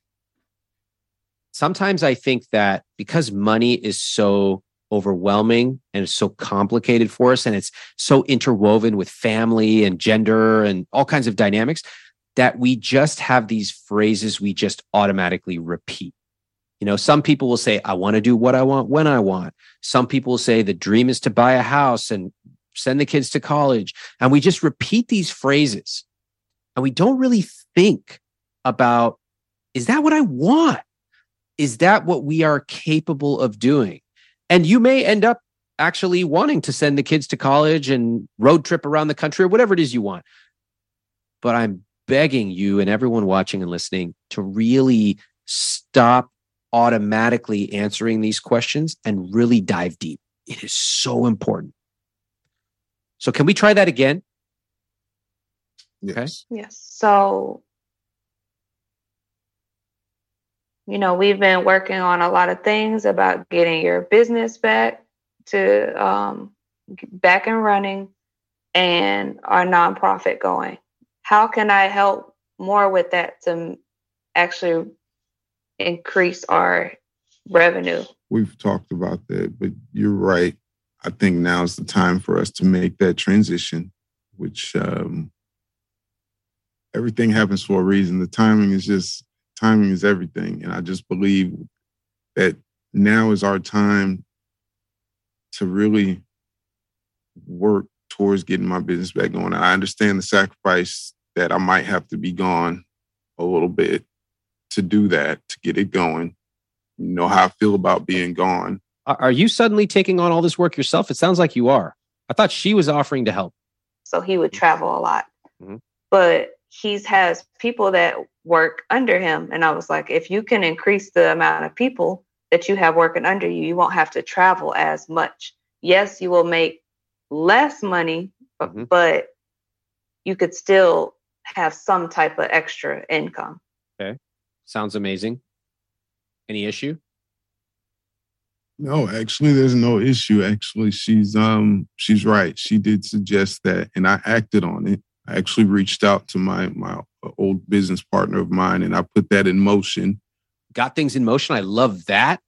sometimes I think that because money is so overwhelming and it's so complicated for us and it's so interwoven with family and gender and all kinds of dynamics that we just have these phrases we just automatically repeat. You know, some people will say, I want to do what I want when I want. Some people will say, the dream is to buy a house and send the kids to college. And we just repeat these phrases and we don't really think about, is that what I want? Is that what we are capable of doing? And you may end up actually wanting to send the kids to college and road trip around the country or whatever it is you want. But I'm begging you and everyone watching and listening to really stop automatically answering these questions and really dive deep. It is so important. So, can we try that again? Yes. Okay. Yes. So, you know, we've been working on a lot of things about getting your business back to um, back and running and our nonprofit going. How can I help more with that to actually increase our revenue? We've talked about that, but you're right. I think now is the time for us to make that transition, which um, everything happens for a reason. The timing is just timing is everything. And I just believe that now is our time to really work towards getting my business back going. I understand the sacrifice that I might have to be gone a little bit to do that, to get it going. You know how I feel about being gone. Are you suddenly taking on all this work yourself? It sounds like you are. I thought she was offering to help. So he would travel a lot. Mm-hmm. But he's has people that work under him. And I was like, if you can increase the amount of people that you have working under you, you won't have to travel as much. Yes, you will make less money, mm-hmm. but you could still have some type of extra income. Okay. Sounds amazing. Any issue? No, actually there's no issue. Actually, she's um she's right. She did suggest that and I acted on it. I actually reached out to my my uh, old business partner of mine, and I put that in motion. Got things in motion. I love that.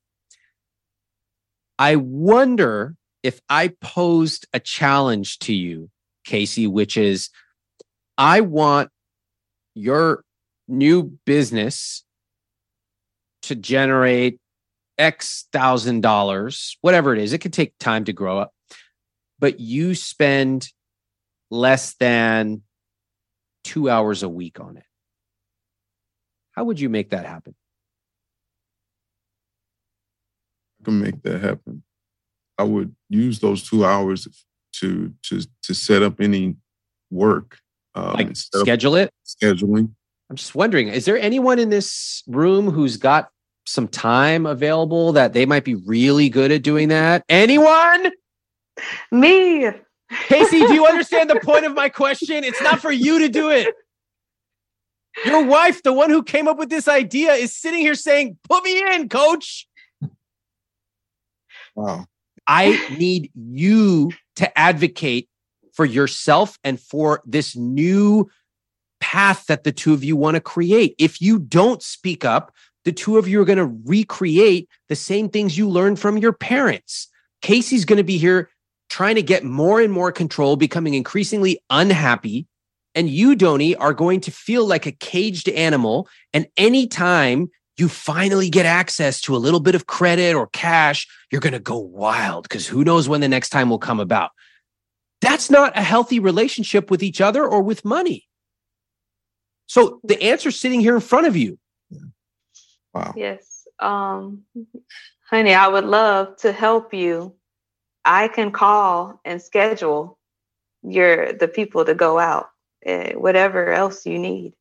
I wonder if I posed a challenge to you, Cacey, which is I want your new business to generate X thousand dollars, whatever it is. It could take time to grow up, but you spend less than two hours a week on it. How would you make that happen? I can make that happen. I would use those two hours to to to set up any work. Um, like schedule it. Scheduling. I'm just wondering, is there anyone in this room who's got some time available that they might be really good at doing that? Anyone? Me. Cacey, do you understand the point of my question? It's not for you to do it. Your wife, the one who came up with this idea, is sitting here saying, Put me in, coach. Wow. I need you to advocate for yourself and for this new path that the two of you want to create. If you don't speak up, the two of you are going to recreate the same things you learned from your parents. Cacey's going to be here trying to get more and more control, becoming increasingly unhappy. And you, Doni, are going to feel like a caged animal. And anytime you finally get access to a little bit of credit or cash, you're going to go wild because who knows when the next time will come about. That's not a healthy relationship with each other or with money. So the answer's sitting here in front of you. Wow. Yes. Um, honey, I would love to help you. I can call and schedule your the people to go out, uh, whatever else you need.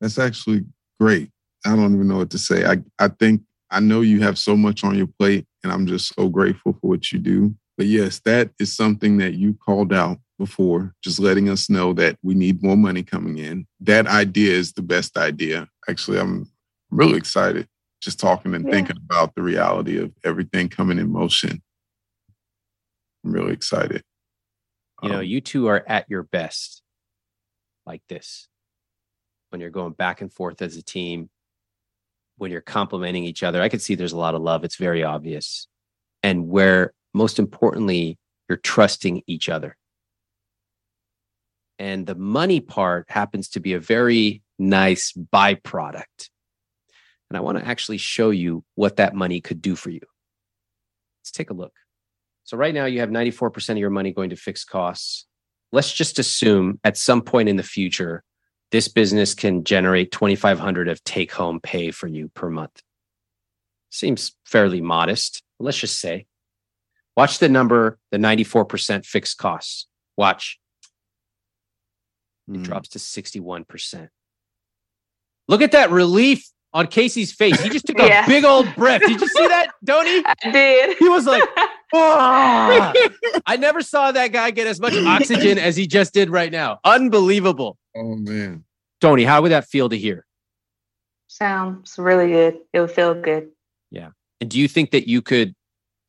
That's actually great. I don't even know what to say. I, I think I know you have so much on your plate, and I'm just so grateful for what you do. But yes, that is something that you called out before, just letting us know that we need more money coming in. That idea is the best idea. Actually, I'm really excited just talking and yeah. thinking about the reality of everything coming in motion. I'm really excited. You know, um, you two are at your best like this when you're going back and forth as a team, when you're complimenting each other. I can see there's a lot of love. It's very obvious. And where most importantly, you're trusting each other. And the money part happens to be a very nice byproduct. And I want to actually show you what that money could do for you. Let's take a look. So, right now, you have 94% of your money going to fixed costs. Let's just assume at some point in the future, this business can generate 2500 of take home pay for you per month. Seems fairly modest. Let's just say. Watch the number, the 94% fixed costs. Watch. It mm. drops to 61%. Look at that relief on Cacey's face. He just took yeah. a big old breath. Did you see that, Doni? I did. He was like, oh. I never saw that guy get as much oxygen as he just did right now. Unbelievable. Oh, man. Doni, how would that feel to hear? Sounds really good. It would feel good. Yeah. And do you think that you could?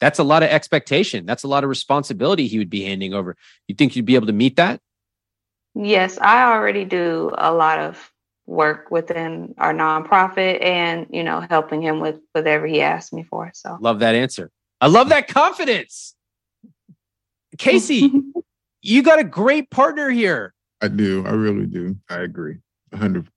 That's a lot of expectation. That's a lot of responsibility he would be handing over. You think you'd be able to meet that? Yes, I already do a lot of work within our nonprofit and you know helping him with whatever he asked me for so. Love that answer. I love that confidence. Cacey you got a great partner here. I do. I really do. I agree. 100%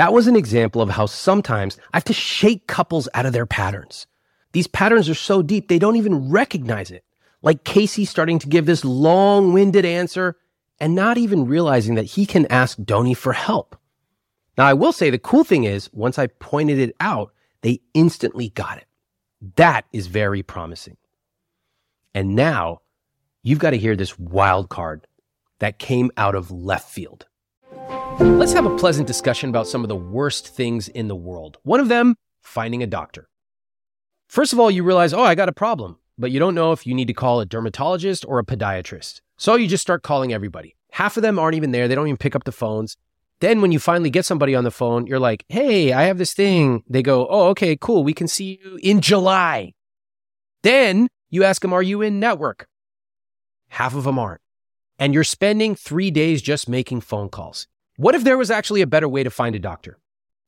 that was an example of how sometimes i have to shake couples out of their patterns. These patterns are so deep they don't even recognize it. Like Cacey starting to give this long-winded answer and not even realizing that he can ask Doni for help. Now, I will say the cool thing is, once I pointed it out, they instantly got it. That is very promising. And now you've got to hear this wild card that came out of left field. Let's have a pleasant discussion about some of the worst things in the world. One of them, finding a doctor. First of all, you realize, oh, I got a problem, but you don't know if you need to call a dermatologist or a podiatrist. So you just start calling everybody. Half of them aren't even there. They don't even pick up the phones. Then when you finally get somebody on the phone, you're like, hey, I have this thing. They go, oh, okay, cool. We can see you in July. Then you ask them, are you in network? Half of them aren't. And you're spending three days just making phone calls. What if there was actually a better way to find a doctor?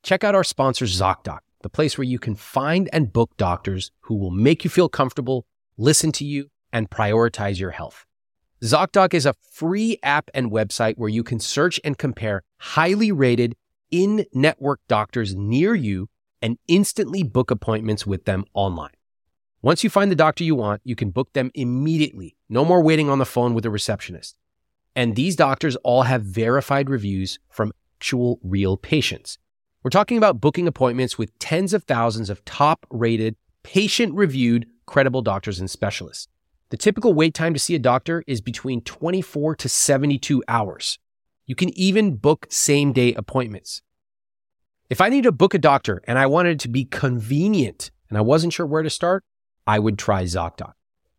Check out our sponsor, ZocDoc, the place where you can find and book doctors who will make you feel comfortable, listen to you, and prioritize your health. ZocDoc is a free app and website where you can search and compare highly rated in network doctors near you and instantly book appointments with them online. Once you find the doctor you want, you can book them immediately. No more waiting on the phone with a receptionist. And these doctors all have verified reviews from actual real patients. We're talking about booking appointments with tens of thousands of top rated, patient reviewed, credible doctors and specialists. The typical wait time to see a doctor is between 24 to 72 hours. You can even book same day appointments. If I need to book a doctor and I wanted it to be convenient and I wasn't sure where to start, I would try ZocDoc.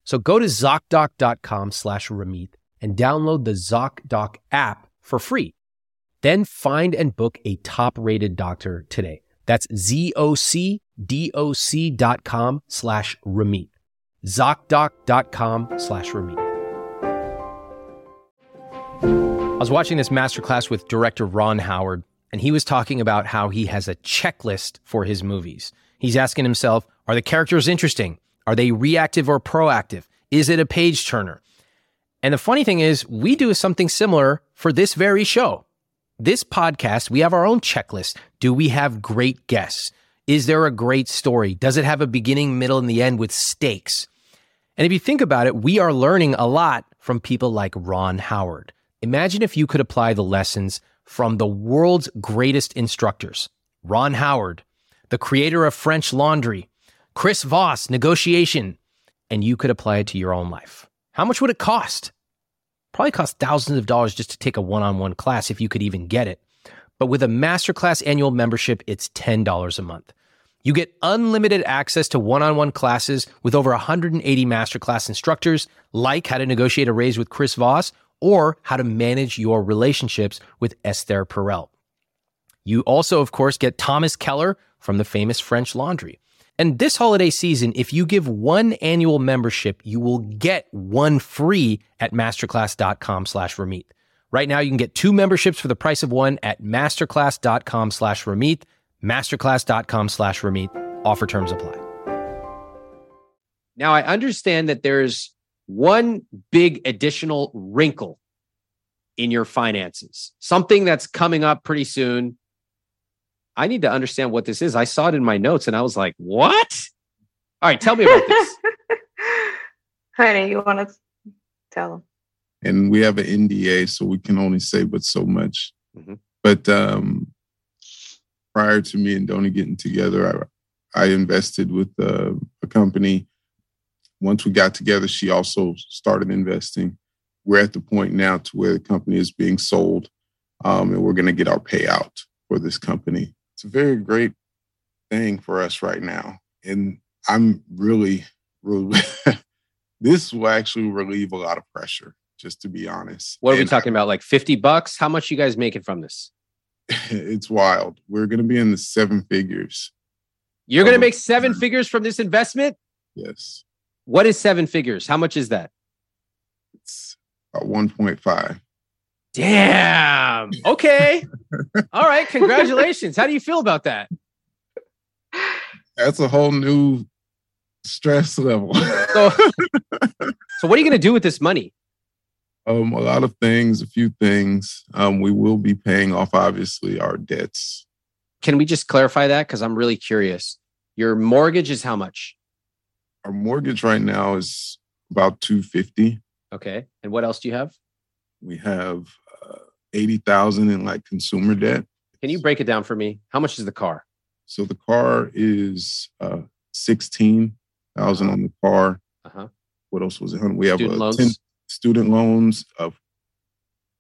So go to ZocDoc.com slash Ramit and download the ZocDoc app for free. Then find and book a top rated doctor today. That's zocdoc.com slash Ramit. ZocDoc.com slash Ramit. I was watching this masterclass with director Ron Howard, and he was talking about how he has a checklist for his movies. He's asking himself, are the characters interesting? Are they reactive or proactive? Is it a page turner? And the funny thing is, we do something similar for this very show. This podcast, we have our own checklist. Do we have great guests? Is there a great story? Does it have a beginning, middle, and the end with stakes? And if you think about it, we are learning a lot from people like Ron Howard. Imagine if you could apply the lessons from the world's greatest instructors Ron Howard, the creator of French Laundry, Chris Voss, negotiation, and you could apply it to your own life. How much would it cost? Probably cost thousands of dollars just to take a one on one class if you could even get it. But with a masterclass annual membership, it's $10 a month. You get unlimited access to one on one classes with over 180 masterclass instructors, like how to negotiate a raise with Chris Voss or how to manage your relationships with Esther Perel. You also, of course, get Thomas Keller from the famous French Laundry. And this holiday season, if you give one annual membership, you will get one free at masterclass.com slash Ramit. Right now, you can get two memberships for the price of one at masterclass.com slash Ramit, masterclass.com slash Ramit. Offer terms apply. Now, I understand that there's one big additional wrinkle in your finances, something that's coming up pretty soon I need to understand what this is. I saw it in my notes and I was like, what? All right, tell me about this. Honey, you want to tell them? And we have an NDA, so we can only say but so much. Mm-hmm. But um, prior to me and Doni getting together, I, I invested with uh, a company. Once we got together, she also started investing. We're at the point now to where the company is being sold, um, and we're going to get our payout for this company it's a very great thing for us right now. And I'm really, really, this will actually relieve a lot of pressure, just to be honest. What are and we talking I, about? Like 50 bucks? How much you guys making from this? It's wild. We're going to be in the seven figures. You're going to make seven figures from this investment? Yes. What is seven figures? How much is that? It's about 1.5. Damn. Okay. All right. Congratulations. How do you feel about that? That's a whole new stress level. so, so what are you going to do with this money? Um, a lot of things, a few things. Um, we will be paying off, obviously, our debts. Can we just clarify that? Because I'm really curious. Your mortgage is how much? Our mortgage right now is about 250. Okay. And what else do you have? We have eighty thousand in like consumer debt. Can you break it down for me? How much is the car? So the car is uh, sixteen thousand on the car. Uh-huh. What else was it? We have student, loans. 10 student loans of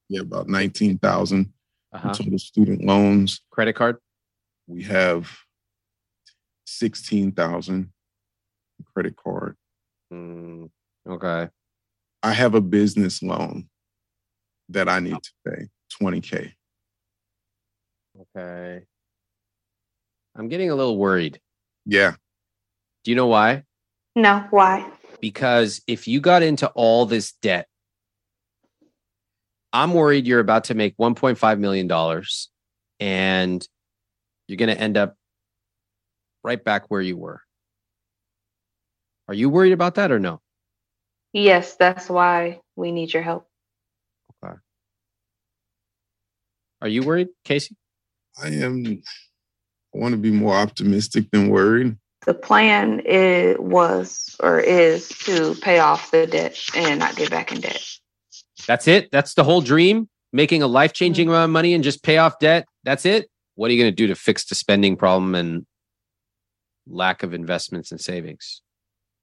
yeah about nineteen thousand uh-huh. total student loans. Credit card. We have sixteen thousand credit card. Mm, okay. I have a business loan that I need to pay 20K. Okay. I'm getting a little worried. Yeah. Do you know why? No, why? Because if you got into all this debt, I'm worried you're about to make $1.5 million and you're going to end up right back where you were. Are you worried about that or no? Yes, that's why we need your help. Okay. Are you worried, Cacey? I am. I want to be more optimistic than worried. The plan is, was or is to pay off the debt and not get back in debt. That's it. That's the whole dream. Making a life changing Mm-hmm. amount of money and just pay off debt. That's it. What are you going to do to fix the spending problem and lack of investments and savings?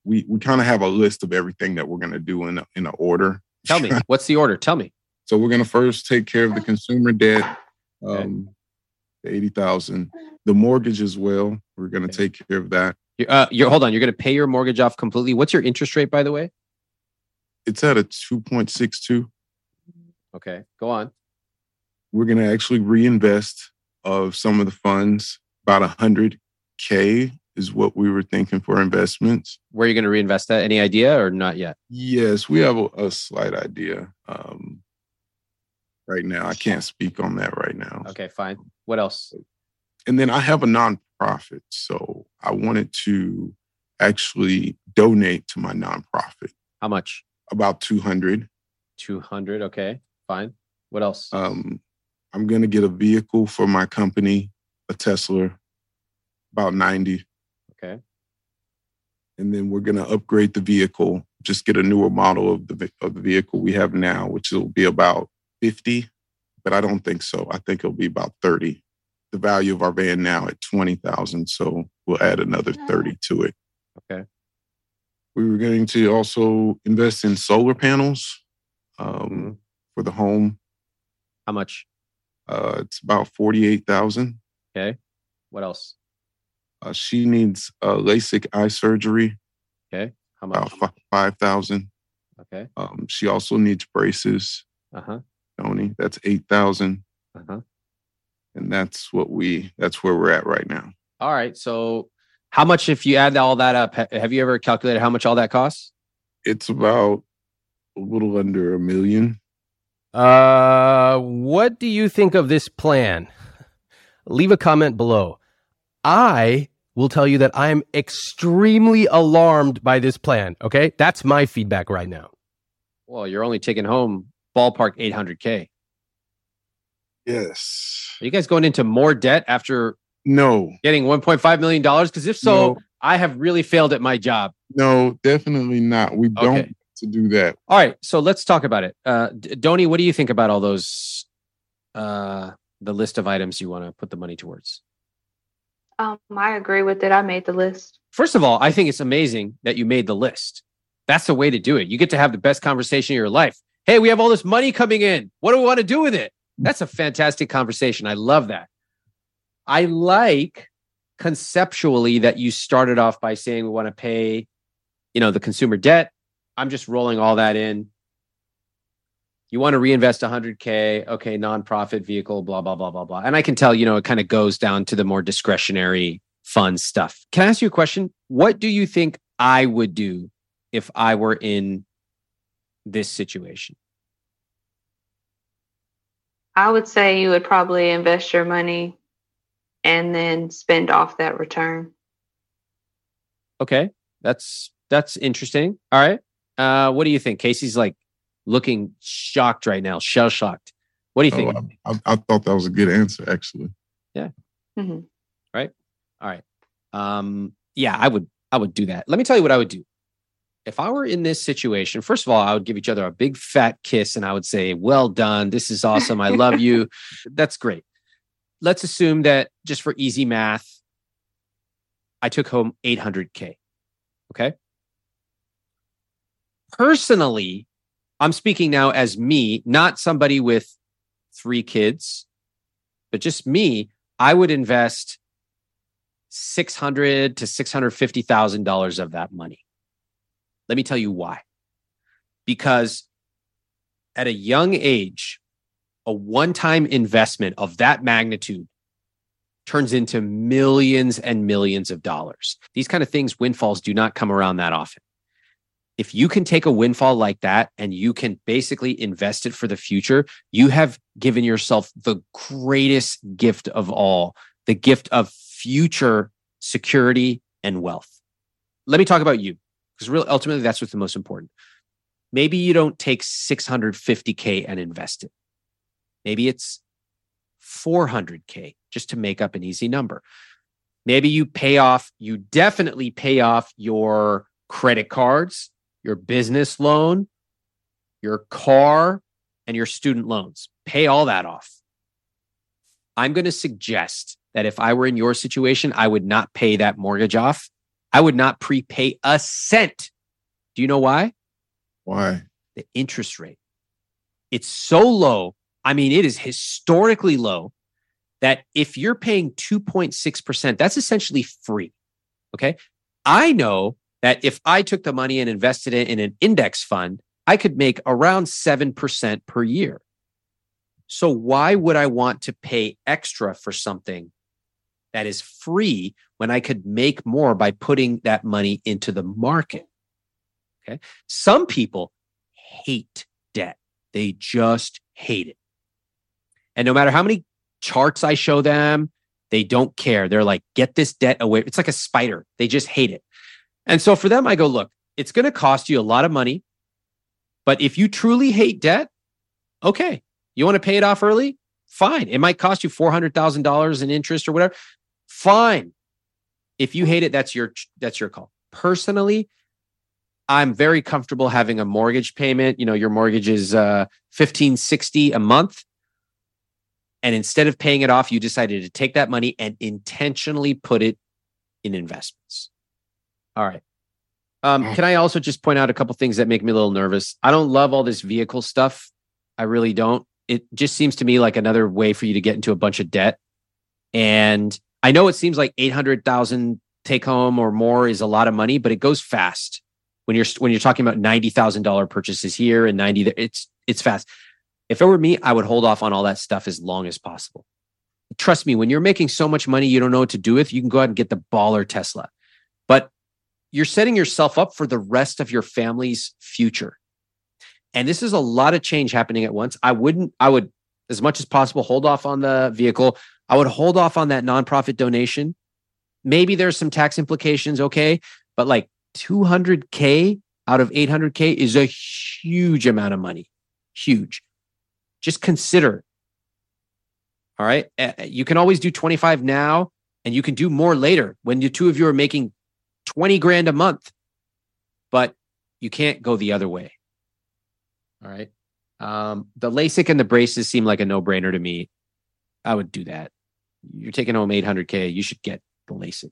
We we kind of have a list of everything that we're going to do in a, in a order. Tell me, what's the order? Tell me. So we're going to first take care of the consumer debt, Okay. um, the eighty thousand, the mortgage as well. We're going to Okay. take care of that. You- Uh, you're, hold on. You're going to pay your mortgage off completely. What's your interest rate, by the way? It's at a two point six two. Okay, go on. We're going to actually reinvest of some of the funds. About a hundred k is what we were thinking for investments. Where are you going to reinvest that? Any idea or not yet? Yes, we have a, a slight idea. Um, right now, I can't speak on that right now. Okay, fine. What else? and then I have a nonprofit, so I wanted to actually donate to my nonprofit How much? About 200. 200. Okay, fine. What else? Um, I'm going to get a vehicle for my company, a Tesla, about 90. okay. And then we're going to upgrade the vehicle, just get a newer model of the, of the vehicle we have now, which will be about 50, but I don't think so. I think it'll be about 30. The value of our van now at 20,000, so we'll add another 30 to it. We were going to also invest in solar panels um, Mhm. for the home. How much? Uh, it's about 48,000. Okay. What else? Uh, she needs uh, LASIK eye surgery, Okay. How much? about fi- 5,000. Okay. Um, she also needs braces, Uh huh. Tony. That's 8,000. Uh huh. And that's what we, that's where we're at right now. All right. So, how much if you add all that up? Have you ever calculated how much all that costs? It's about a little under a million. Uh, what do you think of this plan? Leave a comment below. I will tell you that I am extremely alarmed by this plan. Okay. That's my feedback right now. Well, you're only taking home ballpark 800K. Yes. Are you guys going into more debt after No, getting $1.5 million? Because if so, no, I have really failed at my job. no, definitely not. We don't Okay. to do that. All right, so let's talk about it. Uh, D- Doni, what do you think about all those, uh, the list of items you want to put the money towards? Um, I agree with it. I made the list. First of all, I think it's amazing that you made the list. That's the way to do it. You get to have the best conversation of your life. Hey, we have all this money coming in. What do we want to do with it? That's a fantastic conversation. I love that. I like conceptually that you started off by saying we want to pay, you know, the consumer debt. I'm just rolling all that in. You want to reinvest 100K. Okay, nonprofit vehicle, blah, blah, blah, blah, blah. And I can tell, you know, it kind of goes down to the more discretionary fun stuff. Can I ask you a question? What do you think I would do if I were in this situation? I would say you would probably invest your money and then spend off that return. Okay, that's that's interesting. All right, uh, what do you think? Cacey's like looking shocked right now, shell shocked. What do you think? Oh, I, I, I thought that was a good answer, actually. Mhm. Right. All right. Um, yeah, I would I would do that. Let me tell you what I would do. If I were in this situation, first of all, I would give each other a big fat kiss and I would say, Well done. This is awesome. I love you. That's great. Let's assume that just for easy math, I took home 800K. Okay. Personally, I'm speaking now as me, not somebody with three kids, but just me. I would invest six hundred to six hundred fifty thousand dollars of that money. Let me tell you why. Because at a young age, a one-time investment of that magnitude turns into millions and millions of dollars. These kind of things, windfalls, do not come around that often. If you can take a windfall like that and you can basically invest it for the future, you have given yourself the greatest gift of all the gift of future security and wealth. Let me talk about you because really ultimately that's what's the most important. Maybe you don't take 650K and invest it. Maybe it's 400K just to make up an easy number. Maybe you pay off, you definitely pay off your credit cards, your business loan, your car, and your student loans, pay all that off. I'm going to suggest that if I were in your situation, I would not pay that mortgage off. I would not prepay a cent. Do you know why? Why? The interest rate. It's so low. I mean, it is historically low that if you're paying 2.6%, that's essentially free. Okay. I know that if I took the money and invested it in an index fund, I could make around 7% per year. So why would I want to pay extra for something that is free when I could make more by putting that money into the market? Okay. Some people hate debt. They just hate it. And no matter how many charts I show them, they don't care. They're like, get this debt away. It's like a spider. They just hate it. And so for them, I go, look, it's going to cost you a lot of money. But if you truly hate debt, okay, you want to pay it off early? Fine. It might cost you $400,000 in interest or whatever. Fine. If you hate it, that's your that's your call. Personally, I'm very comfortable having a mortgage payment. You know, your mortgage is uh 1560 a month. And instead of paying it off, you decided to take that money and intentionally put it in investments. All right. Um, can I also just point out a couple things that make me a little nervous? I don't love all this vehicle stuff. I really don't. It just seems to me like another way for you to get into a bunch of debt. And I know it seems like 800,000 take home or more is a lot of money, but it goes fast. When you're when you're talking about $90,000 purchases here and 90 it's it's fast. If it were me, I would hold off on all that stuff as long as possible. Trust me, when you're making so much money you don't know what to do with, you can go out and get the baller Tesla. But you're setting yourself up for the rest of your family's future. And this is a lot of change happening at once. I wouldn't, I would, as much as possible, hold off on the vehicle. I would hold off on that nonprofit donation. Maybe there's some tax implications, okay, but like 200K out of 800K is a huge amount of money. Huge. Just consider. All right. You can always do 25 now and you can do more later when the two of you are making 20 grand a month, but you can't go the other way. All right. Um, the LASIK and the braces seem like a no brainer to me. I would do that. You're taking home 800K. You should get the LASIK.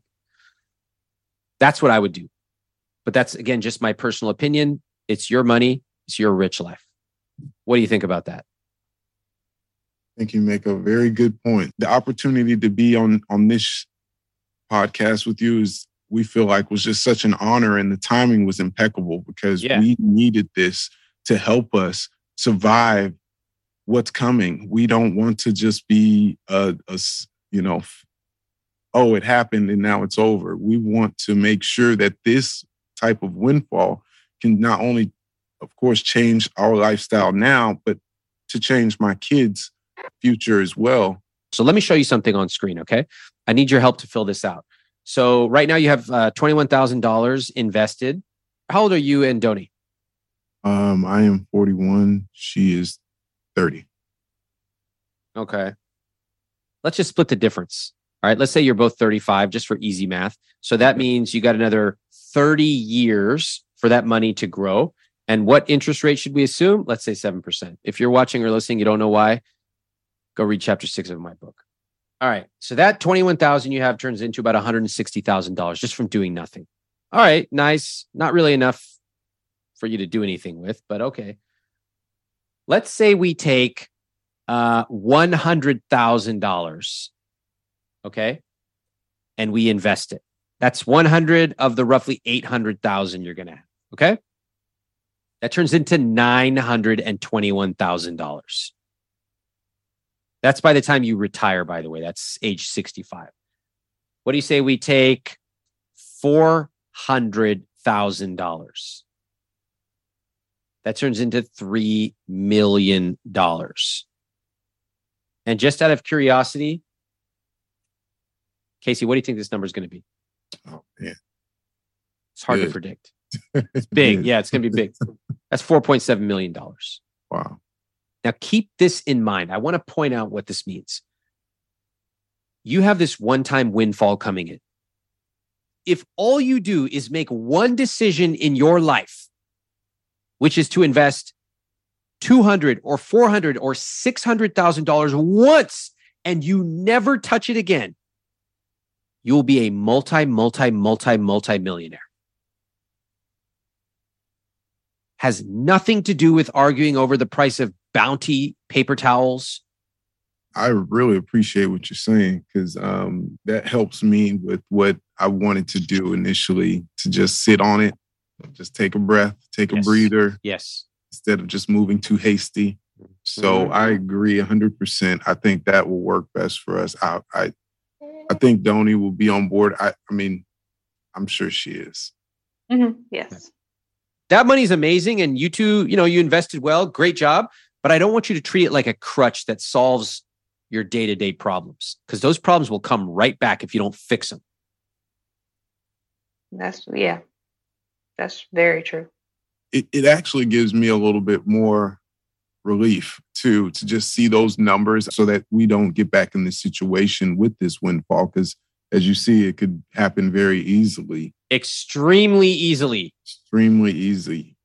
That's what I would do. But that's, again, just my personal opinion. It's your money, it's your rich life. What do you think about that? I think you make a very good point. The opportunity to be on on this podcast with you is we feel like was just such an honor and the timing was impeccable because yeah. we needed this to help us survive what's coming. We don't want to just be a, a you know oh it happened and now it's over. We want to make sure that this type of windfall can not only of course change our lifestyle now but to change my kids future as well. So let me show you something on screen, okay? I need your help to fill this out. So right now you have uh, $21,000 invested. How old are you and Doni? Um, I am 41. She is 30. Okay. Let's just split the difference. All right. Let's say you're both 35 just for easy math. So that means you got another 30 years for that money to grow. And what interest rate should we assume? Let's say 7%. If you're watching or listening, you don't know why, go read chapter six of my book. All right. So that 21,000 you have turns into about $160,000 just from doing nothing. All right. Nice. Not really enough for you to do anything with, but okay. Let's say we take uh, $100,000. Okay. And we invest it. That's 100 of the roughly 800,000 you're going to have. Okay. That turns into $921,000. That's by the time you retire, by the way. That's age 65. What do you say we take $400,000? That turns into $3 million. And just out of curiosity, Cacey, what do you think this number is going to be? Oh, man. It's hard Good. to predict. It's big. yeah, it's going to be big. That's $4.7 million. Wow. Now, keep this in mind. I want to point out what this means. You have this one time windfall coming in. If all you do is make one decision in your life, which is to invest 200 or 400 or $600,000 once and you never touch it again, you will be a multi, multi, multi, multi millionaire. Has nothing to do with arguing over the price of bounty paper towels. I really appreciate what you're saying because um, that helps me with what I wanted to do initially to just sit on it, just take a breath, take yes. a breather. Yes. Instead of just moving too hasty. So mm-hmm. I agree 100%. I think that will work best for us. I, I, I think Doni will be on board. I, I mean, I'm sure she is. Mm-hmm. Yes. That money's amazing. And you two, you know, you invested well. Great job. But I don't want you to treat it like a crutch that solves your day to day problems because those problems will come right back if you don't fix them. That's, yeah, that's very true. It, it actually gives me a little bit more relief to to just see those numbers so that we don't get back in this situation with this windfall because as you see it could happen very easily extremely easily extremely easy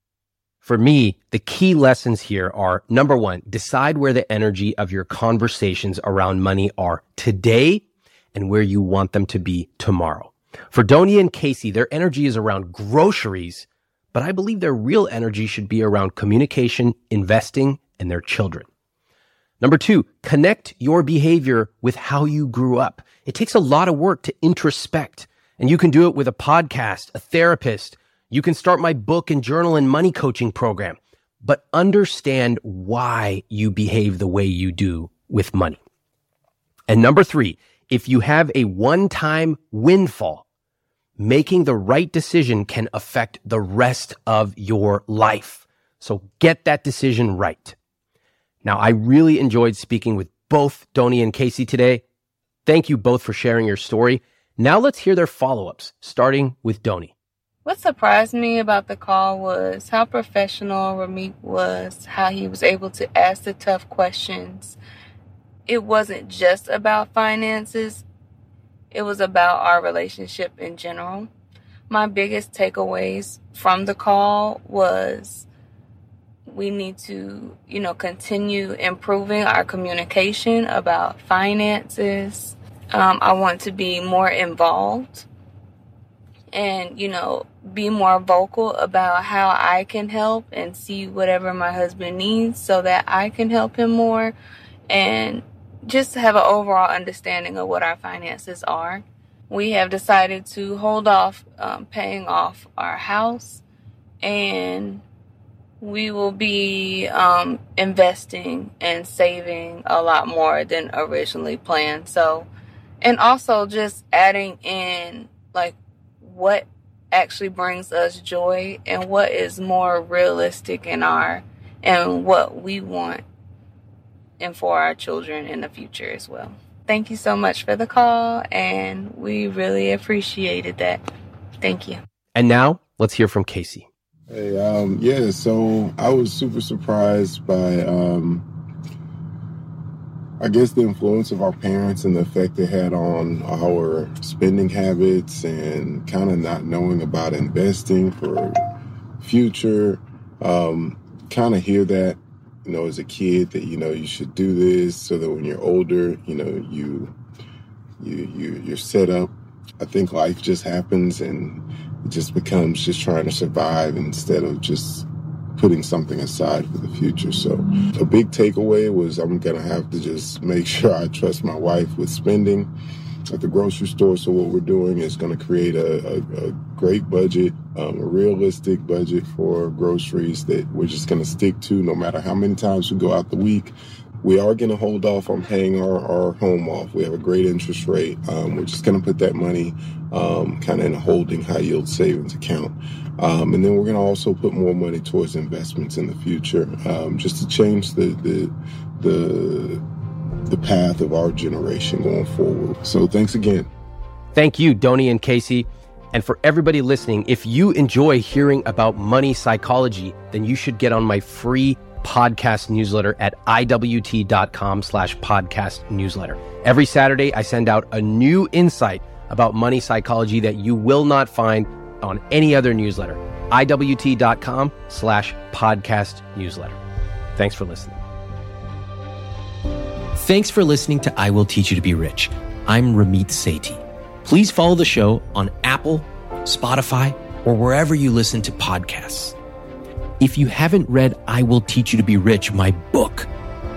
for me, the key lessons here are number one, decide where the energy of your conversations around money are today and where you want them to be tomorrow. For Doni and Cacey, their energy is around groceries, but I believe their real energy should be around communication, investing, and their children. Number two, connect your behavior with how you grew up. It takes a lot of work to introspect, and you can do it with a podcast, a therapist, you can start my book and journal and money coaching program, but understand why you behave the way you do with money. And number three, if you have a one time windfall, making the right decision can affect the rest of your life. So get that decision right. Now, I really enjoyed speaking with both Doni and Cacey today. Thank you both for sharing your story. Now let's hear their follow ups, starting with Doni. What surprised me about the call was how professional Ramit was, how he was able to ask the tough questions. It wasn't just about finances, it was about our relationship in general. My biggest takeaways from the call was we need to, you know, continue improving our communication about finances. Um, I want to be more involved and, you know, be more vocal about how I can help and see whatever my husband needs so that I can help him more and just have an overall understanding of what our finances are. We have decided to hold off um, paying off our house and we will be um, investing and saving a lot more than originally planned. So, and also just adding in like what actually brings us joy and what is more realistic in our and what we want and for our children in the future as well. Thank you so much for the call and we really appreciated that. Thank you. And now let's hear from Cacey. Hey, um, yeah, so I was super surprised by um, I guess the influence of our parents and the effect it had on our spending habits and kind of not knowing about investing for future. Um, kind of hear that, you know, as a kid that you know you should do this so that when you're older, you know, you you you you're set up. I think life just happens and it just becomes just trying to survive instead of just putting something aside for the future. So a big takeaway was I'm going to have to just make sure I trust my wife with spending at the grocery store. So what we're doing is going to create a, a, a great budget, um, a realistic budget for groceries that we're just going to stick to no matter how many times we go out the week. We are going to hold off on paying our, our home off. We have a great interest rate. Um, we're just going to put that money um, kind of in a holding high yield savings account. Um, and then we're going to also put more money towards investments in the future, um, just to change the, the the the path of our generation going forward. So thanks again. Thank you, Doni and Cacey. And for everybody listening, if you enjoy hearing about money psychology, then you should get on my free podcast newsletter at iwt.com slash podcast newsletter. Every Saturday, I send out a new insight about money psychology that you will not find on any other newsletter. iwt.com slash podcast newsletter. Thanks for listening. Thanks for listening to I Will Teach You to Be Rich. I'm Ramit Sethi. Please follow the show on Apple, Spotify, or wherever you listen to podcasts. If you haven't read I Will Teach You to Be Rich, my book,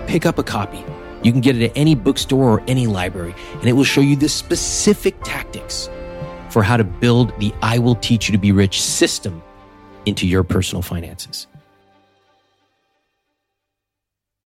pick up a copy. You can get it at any bookstore or any library, and it will show you the specific tactics for how to build the I Will Teach You to Be Rich system into your personal finances.